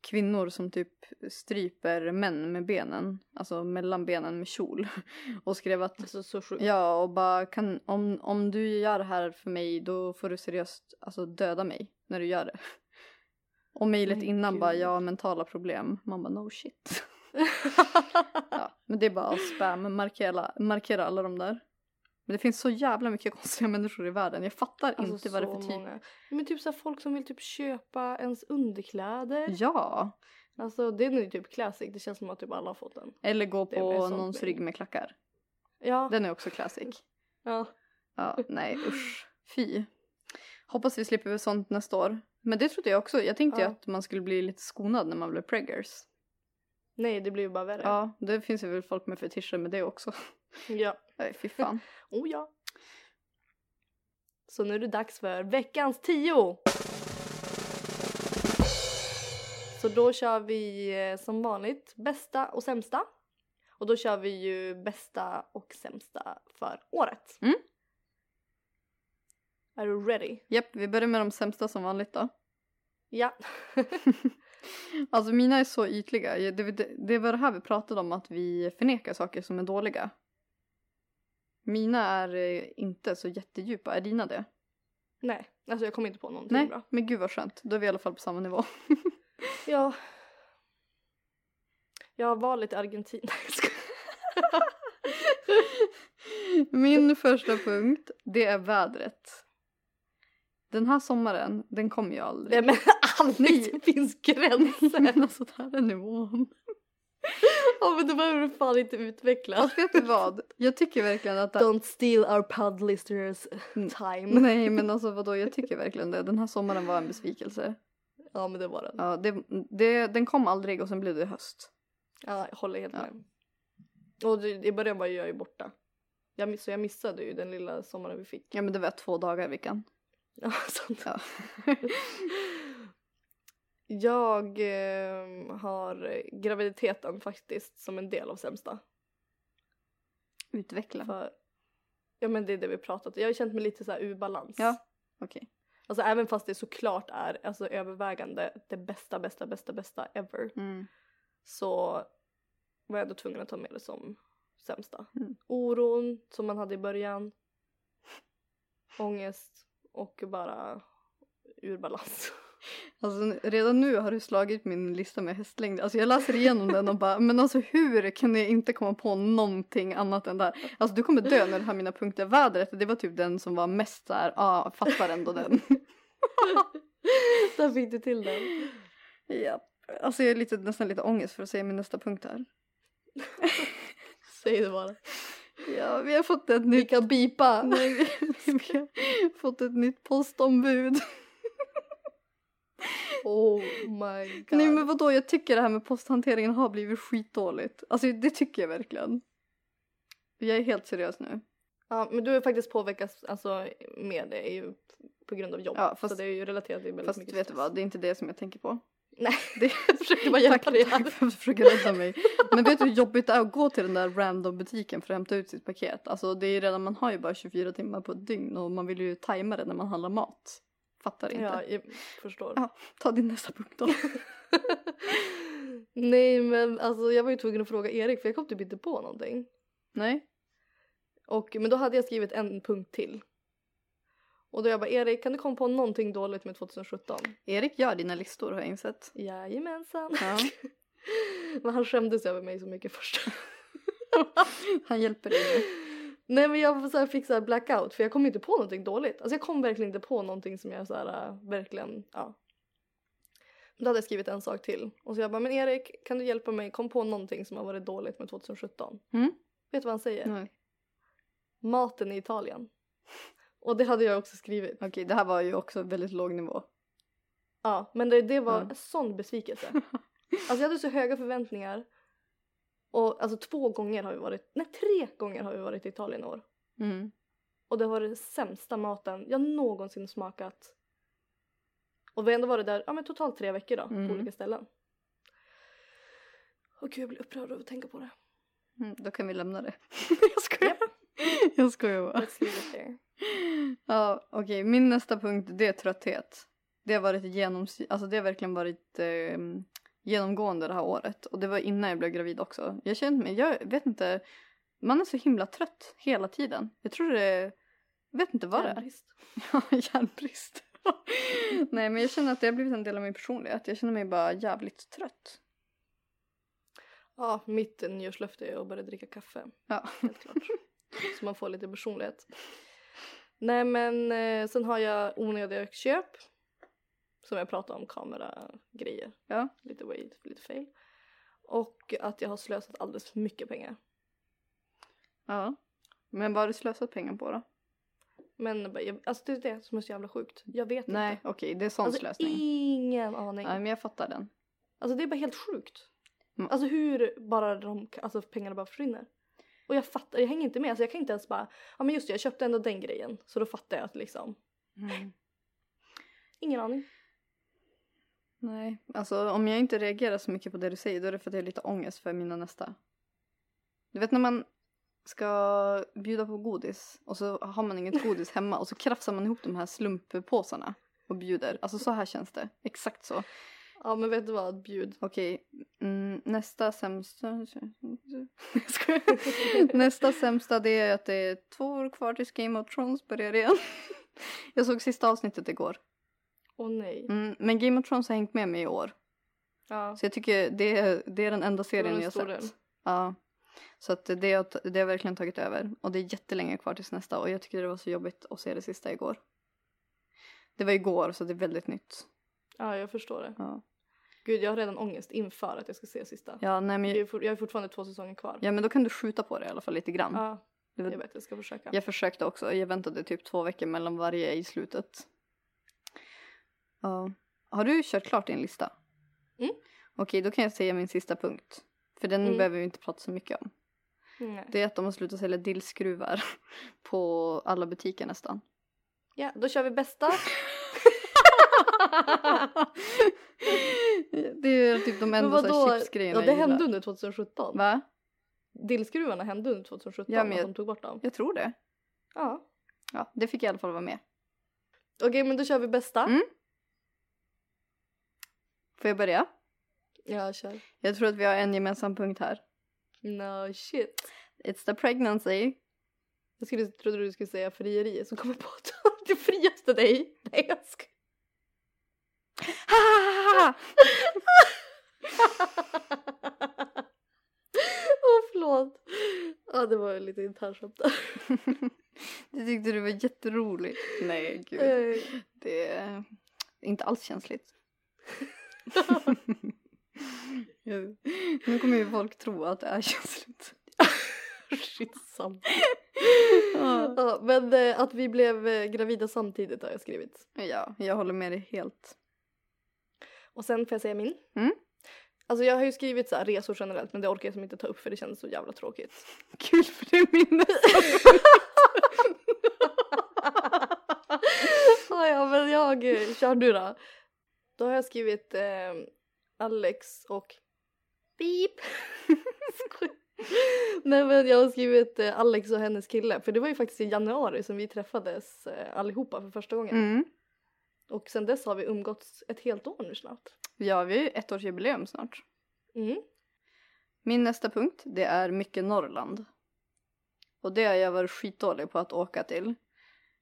kvinnor som typ stryper män med benen, alltså mellan benen med kjol. Och skrev att Alltså så sjukt. Ja, och bara kan, om, om du gör det här för mig då får du seriöst alltså, döda mig när du gör det. Och mejlet innan gud. bara, jag har mentala problem. Man bara, no shit. ja, men det är bara spam, markera, markera alla de där. Men det finns så jävla mycket konstiga människor i världen. Jag fattar Alltså, inte vad det är för typ. många. Men typ så folk som vill typ köpa ens underkläder. Ja, Alltså den är ju typ classic. Det känns som att typ alla har fått den. eller gå Det på någons rygg med klackar. Ja. Den är också classic. ja. Ja, nej usch. Fy. Hoppas vi slipper sånt nästa år. Men det trodde jag också. Jag tänkte ju Ja. att man skulle bli lite skonad när man blev preggers. Nej det blir ju bara värre. Ja, det finns ju väl folk med fetischer med det också. ja. Nej, fy fan. Oh ja. Så nu är det dags för veckans tio. Så då kör vi eh, som vanligt bästa och sämsta. Och då kör vi ju bästa och sämsta för året. Mm. Är du ready? Japp, vi börjar med de sämsta som vanligt då. Ja. Alltså mina är så ytliga. Det, det, det var det här vi pratade om, att vi förnekar saker som är dåliga. Mina är eh, inte så jättedjupa. Är dina det? Nej, alltså jag kommer inte på någonting Nej, bra. men gud vad skönt. Då är vi i alla fall på samma nivå. Ja. Jag var lite Argentina. Min första punkt, det är vädret. Den här sommaren, den kommer ju aldrig. Nej men aldrig, det finns gränser. Men alltså det här är nivån. Ja men då behöver du fan inte utveckla. Alltså vet du vad? Jag tycker verkligen att... Don't steal our pod listeners time. Nej men alltså vadå, jag tycker verkligen det. Den här sommaren var en besvikelse. Ja men det var den. Ja, det, det, den kom aldrig och sen blev det höst. Ja, jag håller helt Ja. med. Och det, i början var jag ju borta. Jag, miss, så jag missade ju den lilla sommaren vi fick. Ja men det var två dagar i veckan. Ja, sånt. Ja. Jag eh, har graviditeten faktiskt som en del av sämsta. Utveckla. För, ja men det är det vi pratat om. Jag har känt mig lite så här ur balans. Ja. Okej. Alltså även fast det såklart är alltså, övervägande det bästa, bästa, bästa, bästa ever. Mm. Så var jag ändå tvungen att ta med det som sämsta. Mm. Oron som man hade i början. Ångest och bara ur balans. Alltså redan nu har du slagit min lista med hästlängd. Alltså jag läser igenom den och bara, men alltså hur kan jag inte komma på någonting annat än det här? Alltså du kommer dö när du har mina punkter. Vädret, det var typ den som var mest såhär, ja, ah, fattar ändå den. Där fick du till den. ja. Alltså jag är lite, nästan lite ångest för att säga min nästa punkt här. Säg det bara. Ja, vi har fått ett Vi nytt, kan bipa. nej, vi, vi har fått ett nytt postombud. Oh my god. Nej men vadå, jag tycker det här med posthanteringen har blivit skitdåligt. Alltså det tycker jag verkligen. Jag är helt seriös nu. Ja men du har faktiskt påverkats alltså, med det ju på grund av jobb. Ja, fast- så det är ju relaterat till väldigt Fast mycket vet du vad, det är inte det som jag tänker på. Nej, Det, jag försökte bara hjälpa dig tack för att du försöker rädda mig. Men vet du hur jobbigt det är att gå till den där random butiken för att hämta ut sitt paket? Alltså det är ju redan, man har ju bara 24 timmar på ett dygn och man vill ju tajma det när man handlar mat. Fattar inte. Ja, jag förstår. Ja. Ta din nästa punkt då. Nej men alltså jag var ju tvungen att fråga Erik för jag kom typ inte på någonting. Nej. Och, men då hade jag skrivit en punkt till. Och då jag bara Erik kan du komma på någonting dåligt med 2017? Erik gör dina listor har jag insett. Jajamensan. Ja. men han skämdes över mig så mycket först. Han hjälper dig nu. Nej men jag så här, fick så här blackout för jag kom inte på någonting dåligt. Alltså jag kom verkligen inte på någonting som jag så här, äh, verkligen, ja. Då hade jag skrivit en sak till. Och så jag bara, men Erik kan du hjälpa mig, kom på någonting som har varit dåligt med 2017. Mm. Vet du vad han säger? Nej. Maten i Italien. Och det hade jag också skrivit. Okej, det här var ju också väldigt låg nivå. Ja, men det, det var Ja. en sån besvikelse. Alltså jag hade så höga förväntningar. Och alltså två gånger har vi varit, nej tre gånger har vi varit i Italien i år. Mm. Och det var den sämsta maten jag någonsin smakat. Och vi har ändå varit där, ja men totalt tre veckor då, Mm. på olika ställen. Och gud jag blir upprörd av att tänka på det. Mm, då kan vi lämna det. jag skojar. Jag skojar bara. Let's leave it there. Ja, okej. Min nästa punkt, det är trötthet. Det har varit genoms... Alltså det har verkligen varit eh, genomgående det här året. Och det var innan jag blev gravid också. Jag känner mig, jag vet inte. Man är så himla trött hela tiden. Jag tror det vet inte vad det är. Järnbrist. Ja, järnbrist. Nej, men jag känner att det har blivit en del av min personlighet. Jag känner mig bara jävligt trött. Ja, mitt nyårslöfte är att börja dricka kaffe. Ja. Helt klart. Så man får lite personlighet. Nej men eh, sen har jag onödiga köp. Som jag pratade om, kameragrejer. Ja. Lite weed, lite fail. Och att jag har slösat alldeles för mycket pengar. Ja. Men vad har du slösat pengar på då? Men jag- alltså det är det som är så jävla sjukt. Jag vet Nej, inte. okej, det är sån Alltså slösning. ingen aning. Nej, men jag fattar den. Alltså det är bara helt sjukt. Mm. Alltså hur bara de, alltså pengarna bara försvinner. Och jag fattar, jag hänger inte med. Alltså jag kan inte ens bara, ja men just det jag köpte ändå den grejen. Så då fattar jag att liksom, Mm. ingen aning. Nej, alltså om jag inte reagerar så mycket på det du säger då är det för att jag har lite ångest för mina nästa. Du vet när man ska bjuda på godis och så har man inget godis hemma och så krafsar man ihop de här slumppåsarna och bjuder. Alltså så här känns det. Exakt så. Ja men vet du vad, bjud. Okej, mm, nästa sämsta... Nästa sämsta det är att det är två år kvar tills Game of Thrones börjar igen. Jag såg sista avsnittet igår. Åh nej. Mm, men Game of Thrones har hängt med mig i år. Ja. Så jag tycker det är, det är den enda serien en jag sett. del. Ja. Så att det, har, det har verkligen tagit över. Och det är jättelänge kvar tills nästa och jag tycker det var så jobbigt att se det sista igår. Det var igår så det är väldigt nytt. ja, jag förstår det. Ja, Gud, jag har redan ångest inför att jag ska se sista. ja nej men, Jag är, for, jag är fortfarande två säsonger kvar. ja men då kan du skjuta på det i alla fall lite grann. Ja, jag vet, jag ska försöka. Jag försökte också, jag väntade typ två veckor mellan varje i slutet. Ja. Har du kört klart din lista? Mm. Okej, då kan jag säga min sista punkt. För den Mm. behöver vi inte prata så mycket om. Nej. Det är att de har slutat sälja dillskruvar på alla butiker nästan. Ja, då kör vi bästa. det är typ de enda chipsgrejerna Ja, det jag hände under 2017. Va? Dillskruvarna hände under 2017 Ja, men jag- de tog bort dem. Jag tror det. Ja. Ja, det fick i alla fall vara med. Okej, men då kör vi bästa. Mm. Får jag börja? Ja, kör. Jag tror att vi har en gemensam punkt här. No shit. It's the pregnancy. Jag skulle, trodde du skulle säga frieri så kom jag på att det friaste dig. Nej jag ska. Åh förlåt. Ja det var lite internskämt där. Det tyckte du var jätteroligt. Nej, gud. Det är inte alls känsligt. Nu kommer ju folk tro att det är känsligt. Skitsamt. Ja. Ja, men eh, att vi blev eh, gravida samtidigt har jag skrivit. ja, jag håller med dig helt. Och sen får jag säga min. Mm. Alltså jag har ju skrivit så här resor generellt men det orkar jag som inte ta upp för det känns så jävla tråkigt. Kul för det är min ja men jag, eh, kör du då. Då har jag skrivit eh, Alex och Beep. Nej men jag har skrivit eh, Alex och hennes kille för det var ju faktiskt i januari som vi träffades eh, allihopa för första gången. Mm. Och sen dess har vi umgåtts ett helt år nu snart. Ja, vi har ju ett års jubileum snart. Mm. Min nästa punkt, det är mycket Norrland. Och det har jag varit skitdålig på att åka till.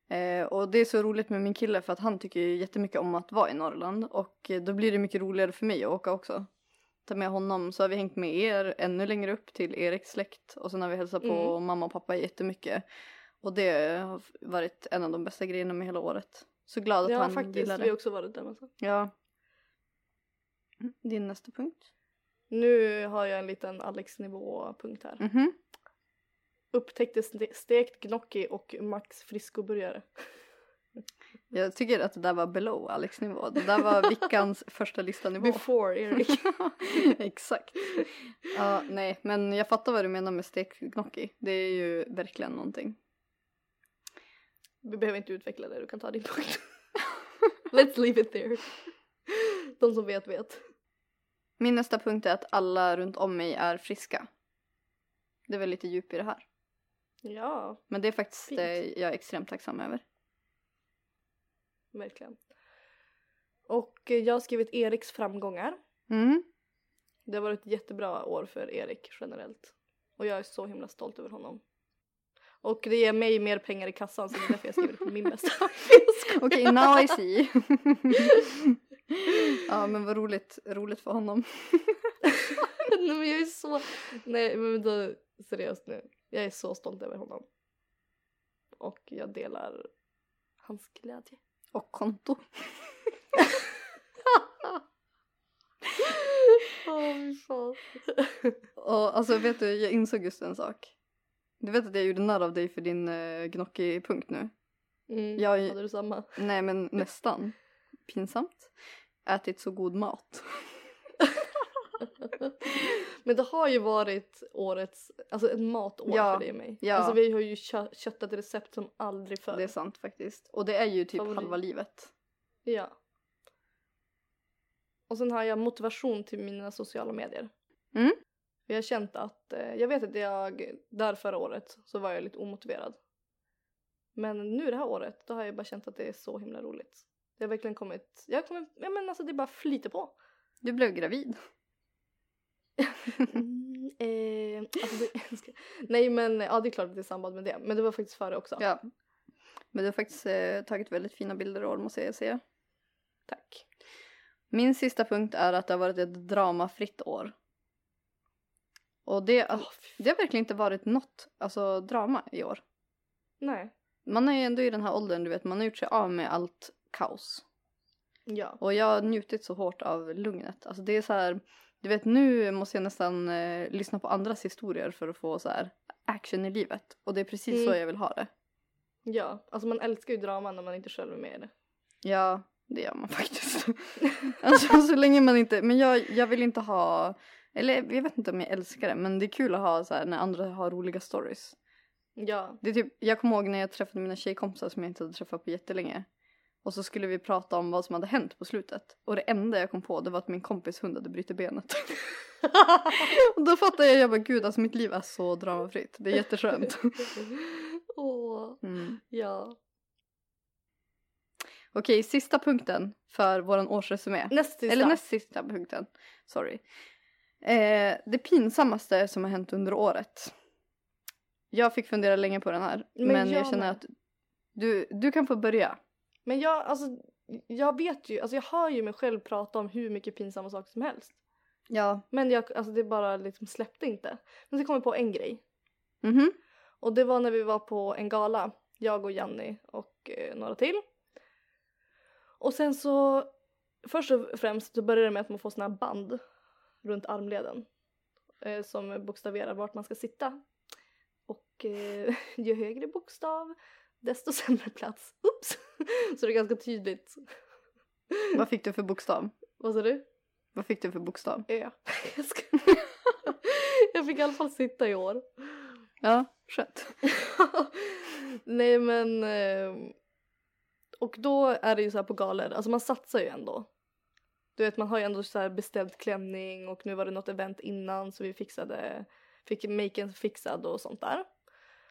Eh, och det är så roligt med min kille för att han tycker ju jättemycket om att vara i Norrland. Och eh, då blir det mycket roligare för mig att åka också. Ta med honom så har vi hängt med er ännu längre upp till Eriks släkt. Och sen har vi hälsat på Mm. mamma och pappa jättemycket. Och det har varit en av de bästa grejerna med hela året. Så glad att Ja han faktiskt, gillar vi det. har också varit där massa. Ja. Din nästa punkt? Nu har jag en liten Alex-nivå-punkt här. Mhm. Upptäckte ste- stekt gnocchi och Max Frisco-burgare. Jag tycker att det där var below Alex nivå. Det där var Vickans första lista nivå. Before Erik. Exakt. Ja, nej, men jag fattar vad du menar med stekgnocchi. Det är ju verkligen någonting. Vi behöver inte utveckla det, du kan ta din punkt. Let's leave it there. De som vet vet. Min nästa punkt är att alla runt om mig är friska. Det är väl lite djup i det här. Ja, Men det är faktiskt Fint. det jag är extremt tacksam över. verkligen. Och eh, jag har skrivit Eriks framgångar. Mm. Det har varit ett jättebra år för Erik generellt. Och jag är så himla stolt över honom. Och det ger mig mer pengar i kassan så det är därför jag skriver på min bästa. Okej, now I see. ja, men vad roligt, roligt för honom. Nej men jag är så, nej men då, seriöst nu. Jag är så stolt över honom. Och jag delar hans glädje. Och konto. Fan. Och alltså vet du, jag insåg just en sak. Du vet att jag gjorde narr av dig för din uh, gnocchi-punkt nu? Mm, Jag- Hade du samma? Nej men nästan. Pinsamt. Ätit så god mat. Men det har ju varit årets, alltså ett matår Ja, för dig och mig. ja. Alltså vi har ju kö- köttat recept som aldrig förr. Det är sant faktiskt. Och det är ju typ Favorit. halva livet. Ja. Och sen har jag motivation till mina sociala medier. Mm. Vi har känt att, eh, jag vet att jag, där förra året så var jag lite omotiverad. Men nu det här året, då har jag bara känt att det är så himla roligt. Det har verkligen kommit, jag kommit, ja men alltså det bara flyter på. Du blev gravid. Mm, eh, alltså det, nej men ja det är klart att det är samband med det, men det var faktiskt före också. Ja. Men du har faktiskt eh, tagit väldigt fina bilder år måste jag säga. Tack. Min sista punkt är att det har varit ett dramafritt år. Och det, det har verkligen inte varit något alltså, drama i år. Nej. Man är ju ändå i den här åldern, du vet, man har gjort sig av med allt kaos. Ja. Och jag har njutit så hårt av lugnet. Alltså det är så här, du vet nu måste jag nästan eh, lyssna på andras historier för att få så här action i livet. Och det är precis Mm. så jag vill ha det. Ja, alltså man älskar ju drama när man inte själv är med i det. Ja, det gör man faktiskt. alltså så länge man inte, men jag, jag vill inte ha, eller jag vet inte om jag älskar det, men det är kul att ha så här när andra har roliga stories. Ja. Det är typ, jag kommer ihåg när jag träffade mina tjejkompisar som jag inte hade träffat på jättelänge. Och så skulle vi prata om vad som hade hänt på slutet. Och det enda jag kom på det var att min kompis hund hade brutit benet. och då fattade jag, jag bara gud alltså mitt liv är så dramafritt. Det är jätteskönt. Åh, Mm. ja. Okej, sista punkten för våran årsresumé. Näst sista. Eller näst sista punkten. Sorry. Eh, det pinsammaste som har hänt under året. Jag fick fundera länge på den här. Men Men, jag jag känner att du, du kan få börja. Men jag, alltså, jag vet ju, alltså jag hör ju mig själv prata om hur mycket pinsamma saker som helst. Ja. Men jag, alltså det bara liksom släppte inte. Men så kom jag på en grej. Mhm. Och det var när vi var på en gala, jag och Janni och eh, några till. Och sen så, först och främst så började det med att man får såna här band runt armleden. Eh, som bokstaverar vart man ska sitta. Och eh, ju högre bokstav, desto sämre plats. Oops! Så det är ganska tydligt. Vad fick du för bokstav? Vad sa du? Vad fick du för bokstav? Ö. Jag, ska... jag fick i alla fall sitta i år. Ja, skönt. Nej men eh, och då är det ju så här på galor, alltså man satsar ju ändå. Du vet man har ju ändå så här beställt klänning och nu var det något event innan så vi fixade, fick maken fixad och sånt där.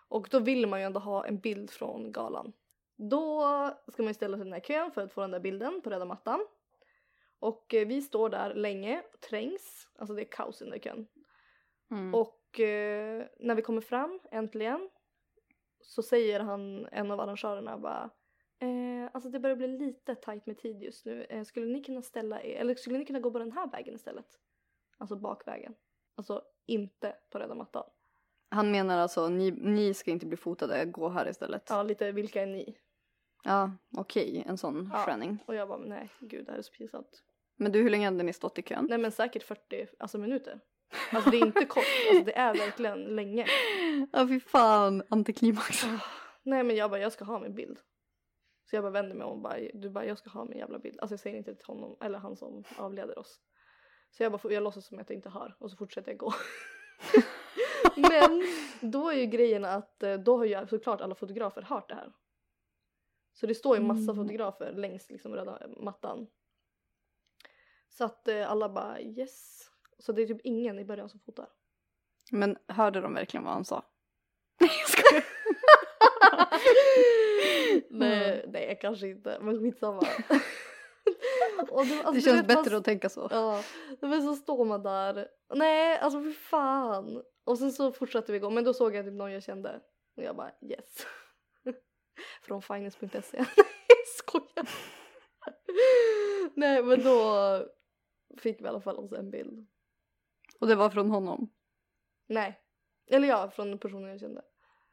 Och då vill man ju ändå ha en bild från galan. Då ska man ju ställa sig i den här kön för att få den där bilden på röda mattan. Och eh, vi står där länge trängs, alltså det är kaos i den där kön. Mm. Och eh, när vi kommer fram äntligen så säger han, en av arrangörerna bara eh, alltså det börjar bli lite tajt med tid just nu. Eh, skulle ni kunna ställa er, eller skulle ni kunna gå på den här vägen istället? Alltså bakvägen. Alltså inte på röda mattan. Han menar alltså, ni, ni ska inte bli fotade, gå här istället. Ja, lite vilka är ni? Ja, okej, en sån Ja. sköning. Och jag bara nej gud det här är så pinsamt. Men du, hur länge hade ni stått i kön? Nej men säkert 40 alltså, minuter. Alltså det är inte kort, alltså, det är verkligen länge. Ja, fy fan, antiklimax. Nej men jag bara jag ska ha min bild. Så jag bara vänder mig om och bara, du bara jag ska ha min jävla bild. Alltså jag säger inte till honom eller han som avleder oss. Så jag bara jag låtsas som att jag inte hör och så fortsätter jag gå. men då är ju grejen att eh, då har ju såklart alla fotografer hört det här. Så det står ju massa Mm. fotografer längs liksom röda mattan. Så att eh, alla bara yes. Så det är typ ingen i början som fotar. Men hörde de verkligen vad han sa? Nej, jag skojar. nej, nej kanske inte men skitsamma. Och det, alltså, Det känns vet, man- bättre att tänka så. Ja, men så står man där. Nej, alltså fy fan. Och sen så fortsatte vi gå, men då såg jag typ någon jag kände. Och jag bara yes. Från finance.se. Nej, jag skojar. Nej, men då fick vi i alla fall oss en bild. Och det var från honom. Nej. Eller ja, från personen jag kände.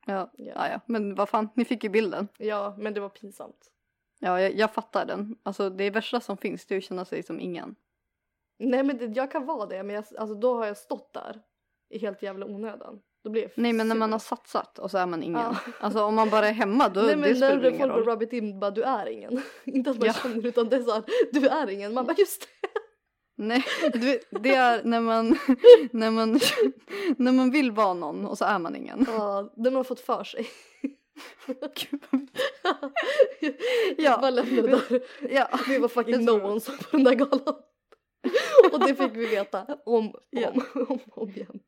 Ja, Ja. ja, ja. men vad fan, ni fick ju bilden. Ja, men det var pinsamt. Ja, jag, jag fattar den. Alltså det värsta som finns det är att känna sig som ingen. Nej men det, jag kan vara det, men jag, alltså, då har jag stått där i helt jävla onödan. Då blir jag Nej men när man har satsat och så är man ingen. Ja. Alltså om man bara är hemma då Nej det men spelar när ingen roll. rub it in bara du är ingen. Inte att man Ja. känner utan det är såhär du är ingen. Man bara just det. Nej, du det är när man, när man, när man vill vara någon och så är man ingen. Ja, det man har fått för sig. Ja. Bara lämna det där. Ja. Vi var fucking no tror- ones på den där galan. Och det fick vi veta om, Ja. om, om, om igen.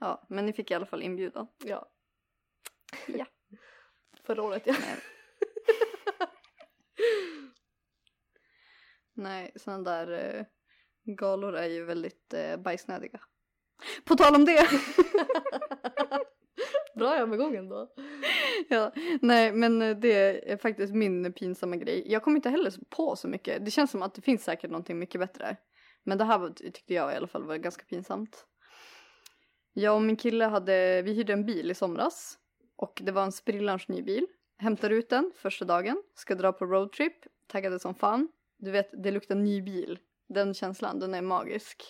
ja, men ni fick i alla fall inbjudan. Ja. Ja. Förra året ja. Nej, sådana där eh, galor är ju väldigt eh, bajsnödiga. På tal om det. Bra jag med gången då. ja, nej men eh, det är faktiskt min pinsamma grej. Jag kommer inte heller på så mycket. Det känns som att det finns säkert någonting mycket bättre. Men det här tyckte jag i alla fall var ganska pinsamt. Jag och min kille hade, vi hyrde en bil i somras. Och det var en sprillans ny bil. Hämtar ut den första dagen, ska dra på roadtrip, taggade som fan. Du vet, det luktar ny bil. Den känslan, den är magisk.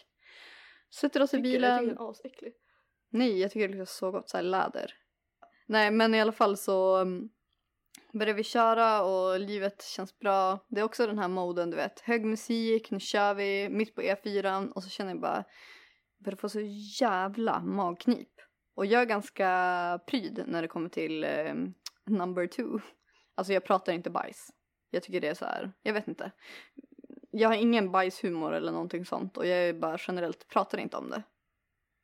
Sätter oss i du? Jag bilen. tycker den är asäcklig. Nej, jag tycker det luktar så gott, så här läder. Nej, men i alla fall så um, börjar vi köra och livet känns bra. Det är också den här moden, du vet. Hög musik, nu kör vi, mitt på E4 och så känner jag bara, jag börjar få så jävla magknip. Och jag är ganska pryd när det kommer till um, number two. Alltså jag pratar inte bajs. Jag tycker det är så här, jag vet inte. Jag har ingen bajshumor eller någonting sånt och jag är bara generellt pratar inte om det.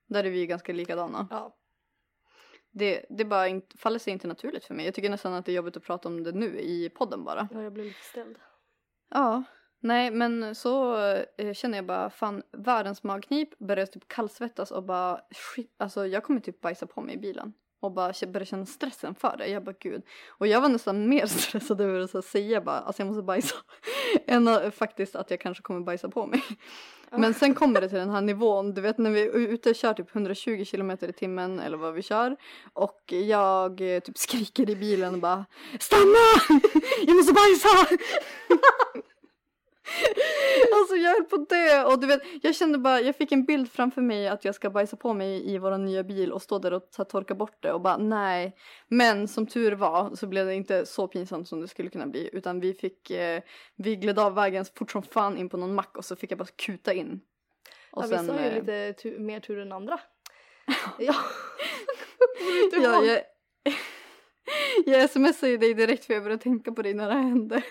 Där är vi ju ganska likadana. Ja. Det, det bara inte, faller sig inte naturligt för mig. Jag tycker nästan att det är jobbigt att prata om det nu i podden bara. ja, jag blev lite ställd. Ja, nej men så eh, känner jag bara fan världens magknip, börjar typ kallsvettas och bara shit, alltså jag kommer typ bajsa på mig i bilen. Och bara börjar känna stressen för det. Jag bara gud. Och jag var nästan mer stressad över att säga bara alltså jag måste bajsa. än att, faktiskt att jag kanske kommer bajsa på mig. Men sen kommer det till den här nivån, du vet när vi är ute och kör typ 120 kilometer i timmen eller vad vi kör och jag eh, typ skriker i bilen och bara Stanna! Jag måste bajsa! alltså jag höll på att dö och du vet jag kände bara, jag fick en bild framför mig att jag ska bajsa på mig i vår nya bil och stå där och ta, torka bort det och bara nej. Men som tur var så blev det inte så pinsamt som det skulle kunna bli utan vi fick, eh, vi gled av vägen fort som fan in på någon mack och så fick jag bara kuta in. Och ja, vissa har ju eh, lite tu- mer tur än andra. ja. Ja, jag, jag smsade ju dig direkt för jag började tänka på dig när det hände.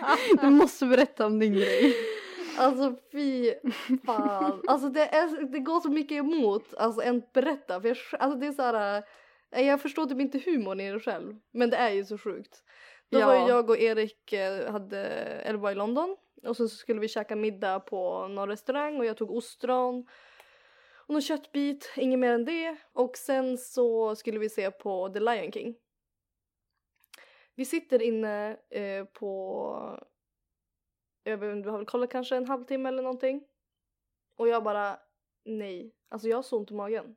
Du måste berätta om din grej. Alltså fy fan. Alltså det, är, det går så mycket emot alltså, än att berätta. För jag, alltså, det är så här, eh, jag förstår typ inte humorn i det själv. Men det är ju så sjukt. Då Ja. var jag och Erik eh, hade, eller var i London. Och sen så skulle vi käka middag på någon restaurang och jag tog ostron. Och någon köttbit, inget mer än det. Och sen så skulle vi se på The Lion King. Vi sitter inne eh, på jag vet inte, vi har väl kollat kanske en halvtimme eller någonting. Och jag bara, nej. Alltså jag har så ont i magen.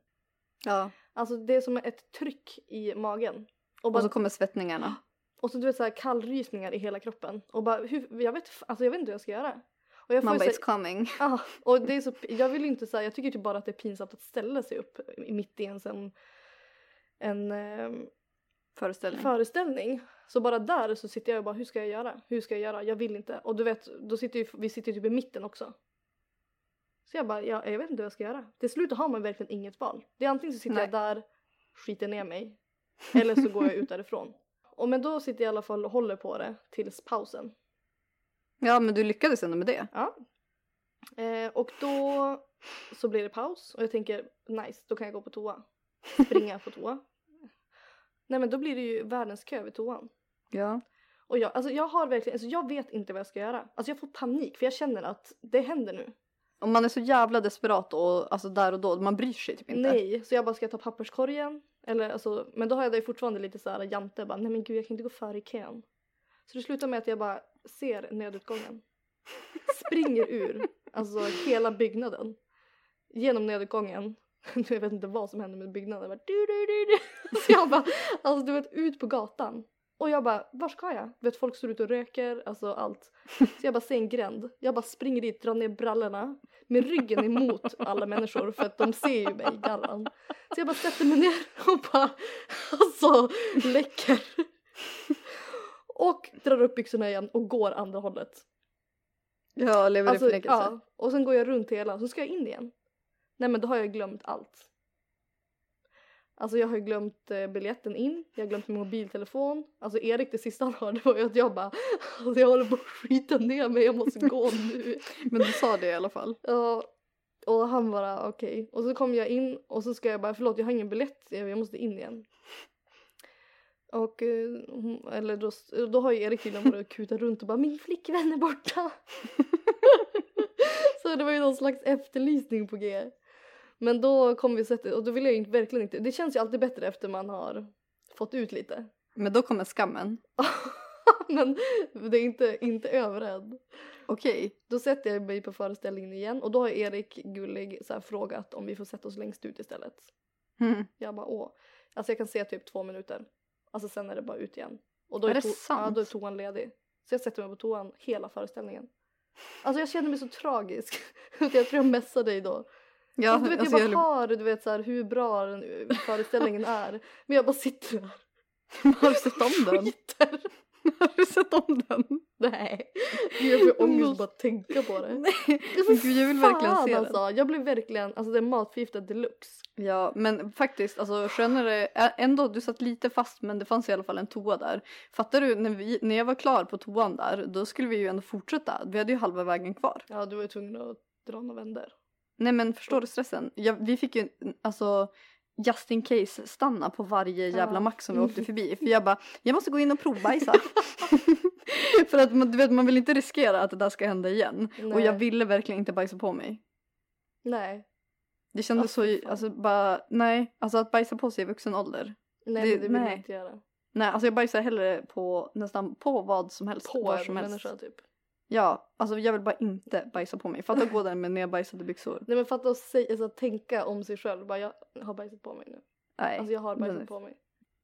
Ja, Alltså det är som ett tryck i magen. Och, bara, och så kommer svettningarna. och så du vet så här kallrysningar i hela kroppen. Och bara, hur, jag, vet, alltså jag vet inte hur jag ska göra. Och jag får Man bara it's coming. Ja, och det är så, jag vill inte säga, jag tycker typ bara att det är pinsamt att ställa sig upp i- mitt i en sån en ehm, Föreställning. föreställning. Så bara där så sitter jag och bara hur ska jag göra? Hur ska jag göra? Jag vill inte. Och du vet, då sitter ju, vi sitter ju typ i mitten också. Så jag bara, ja, jag vet inte vad jag ska göra. Till slut har man verkligen inget val. Det är antingen så sitter Nej. jag där, skiter ner mig. Eller så går jag ut därifrån. Och men då sitter jag i alla fall och håller på det tills pausen. Ja men du lyckades ändå med det. Ja. Eh, och då så blir det paus och jag tänker nice, då kan jag gå på toa. Springa på toa. Nej men då blir det ju världens kö vid toan. Ja. Och jag, alltså jag har verkligen, alltså jag vet inte vad jag ska göra. Alltså jag får panik för jag känner att det händer nu. Och man är så jävla desperat och alltså där och då, man bryr sig typ inte. Nej, så jag bara ska jag ta papperskorgen? Eller alltså, men då har jag det fortfarande lite så här jante bara, nej men gud jag kan inte gå före i kön. Så det slutar med att jag bara ser nödutgången. Springer ur, alltså hela byggnaden. Genom nödutgången. Jag vet inte vad som hände med byggnaden. Jag bara, du, du, du, du. Så jag bara, alltså du vet ut på gatan. Och jag bara, var ska jag? Vet folk står ute och röker, alltså allt. Så jag bara ser en gränd. Jag bara springer dit, drar ner brallorna. Med ryggen emot alla människor för att de ser ju mig i gallan. Så jag bara sätter mig ner och bara alltså läcker. Och drar upp byxorna igen och går andra hållet. Ja, lever Alltså, i förnekelse. ja, och sen går jag runt hela, så ska jag in igen. Nej men då har jag glömt allt. Alltså jag har glömt eh, biljetten in, jag har glömt min mobiltelefon. Alltså Erik det sista han hörde var ju att jag bara alltså jag håller på att skita ner mig, jag måste gå nu. Men du sa det i alla fall. Ja, och han bara okej. Och så kommer jag in och så ska jag bara förlåt jag har ingen biljett, jag måste in igen. Och eh, eller då, då har ju Erik tydligen börjat kuta runt och bara min flickvän är borta. så det var ju någon slags efterlysning på G. Men då kom vi sätta och då vill jag inte- verkligen inte, det känns ju alltid bättre efter man har fått ut lite. Men då kommer skammen. men det är inte, inte överrädd. Okej. Då sätter jag mig på föreställningen igen och då har Erik Gullig så här frågat om vi får sätta oss längst ut istället. Mm. Jag bara åh. Alltså jag kan se typ två minuter. Alltså sen är det bara ut igen. Och då Är är, det to- sant? Ja, då är toan ledig. Så jag sätter mig på toan hela föreställningen. Alltså jag känner mig så tragisk. jag tror jag messade dig då. Ja, alltså, du vet alltså, jag bara jag... hör du vet så här, hur bra den eh, föreställningen är. Men jag bara sitter där. Har du sett om den? Skiter. Har du sett om den? Nej. Jag får ångest bara tänka på det. Nej. Men gud, jag vill verkligen se den. alltså. Jag blev verkligen, alltså det är matförgiftad deluxe. Ja, men faktiskt, alltså skönare, ändå du satt lite fast men det fanns i alla fall en toa där. Fattar du, när, vi, när jag var klar på toan där, då skulle vi ju ändå fortsätta. Vi hade ju halva vägen kvar. Ja du var ju tvungen att dra några vändor. Nej men förstår du stressen? Ja, vi fick ju alltså just in case stanna på varje jävla mack som vi åkte förbi. För jag bara, jag måste gå in och provbajsa. För att man, du vet, man vill inte riskera att det där ska hända igen. Och Nej. jag ville verkligen inte bajsa på mig. Nej. Det kändes Ja, så, fan. alltså bara, nej, alltså att bajsa på sig i vuxen ålder. Nej Det- det, vill nej. jag inte göra. Nej, alltså jag bajsar hellre på nästan på vad som helst. På var en som helst. människa typ. Ja, alltså jag vill bara inte bajsa på mig. Fatta att gå där med nedbajsade byxor. Nej men fatta att säga, alltså, tänka om sig själv. Bara jag har bajsat på mig nu. Nej. Alltså jag har bajsat på mig.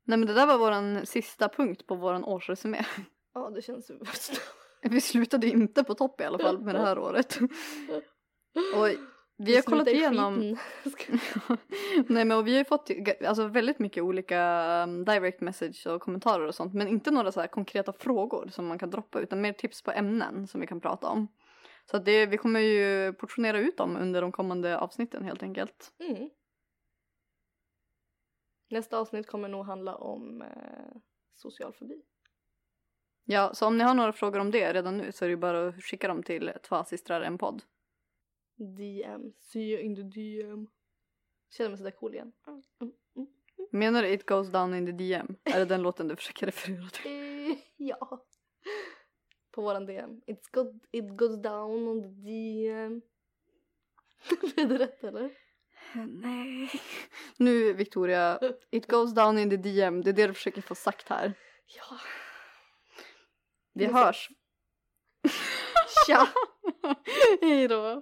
Nej men det där var våran sista punkt på våran årsresumé. Ja det känns ju värst. Vi slutade inte på topp i alla fall med det här året. Och vi har kollat igenom... Nej men och vi har ju fått alltså, väldigt mycket olika um, direct message och kommentarer och sånt. Men inte några så konkreta frågor som man kan droppa utan mer tips på ämnen som vi kan prata om. Så det, vi kommer ju portionera ut dem under de kommande avsnitten helt enkelt. Mm. Nästa avsnitt kommer nog handla om eh, social fobi. Ja, så om ni har några frågor om det redan nu så är det bara att skicka dem till Två systrar en podd. DM. See you in the DM. Känner mig sådär cool igen. Mm, mm, mm. Menar du It goes down in the DM? Är det den låten du försöker referera till? Eh, ja. På våran DM. It's got, it goes down on the DM. Är det rätt eller? Nej. Nu Victoria, It goes down in the DM. Det är det du försöker få sagt här. Ja. Vi Men- hörs. Tja! Hej då.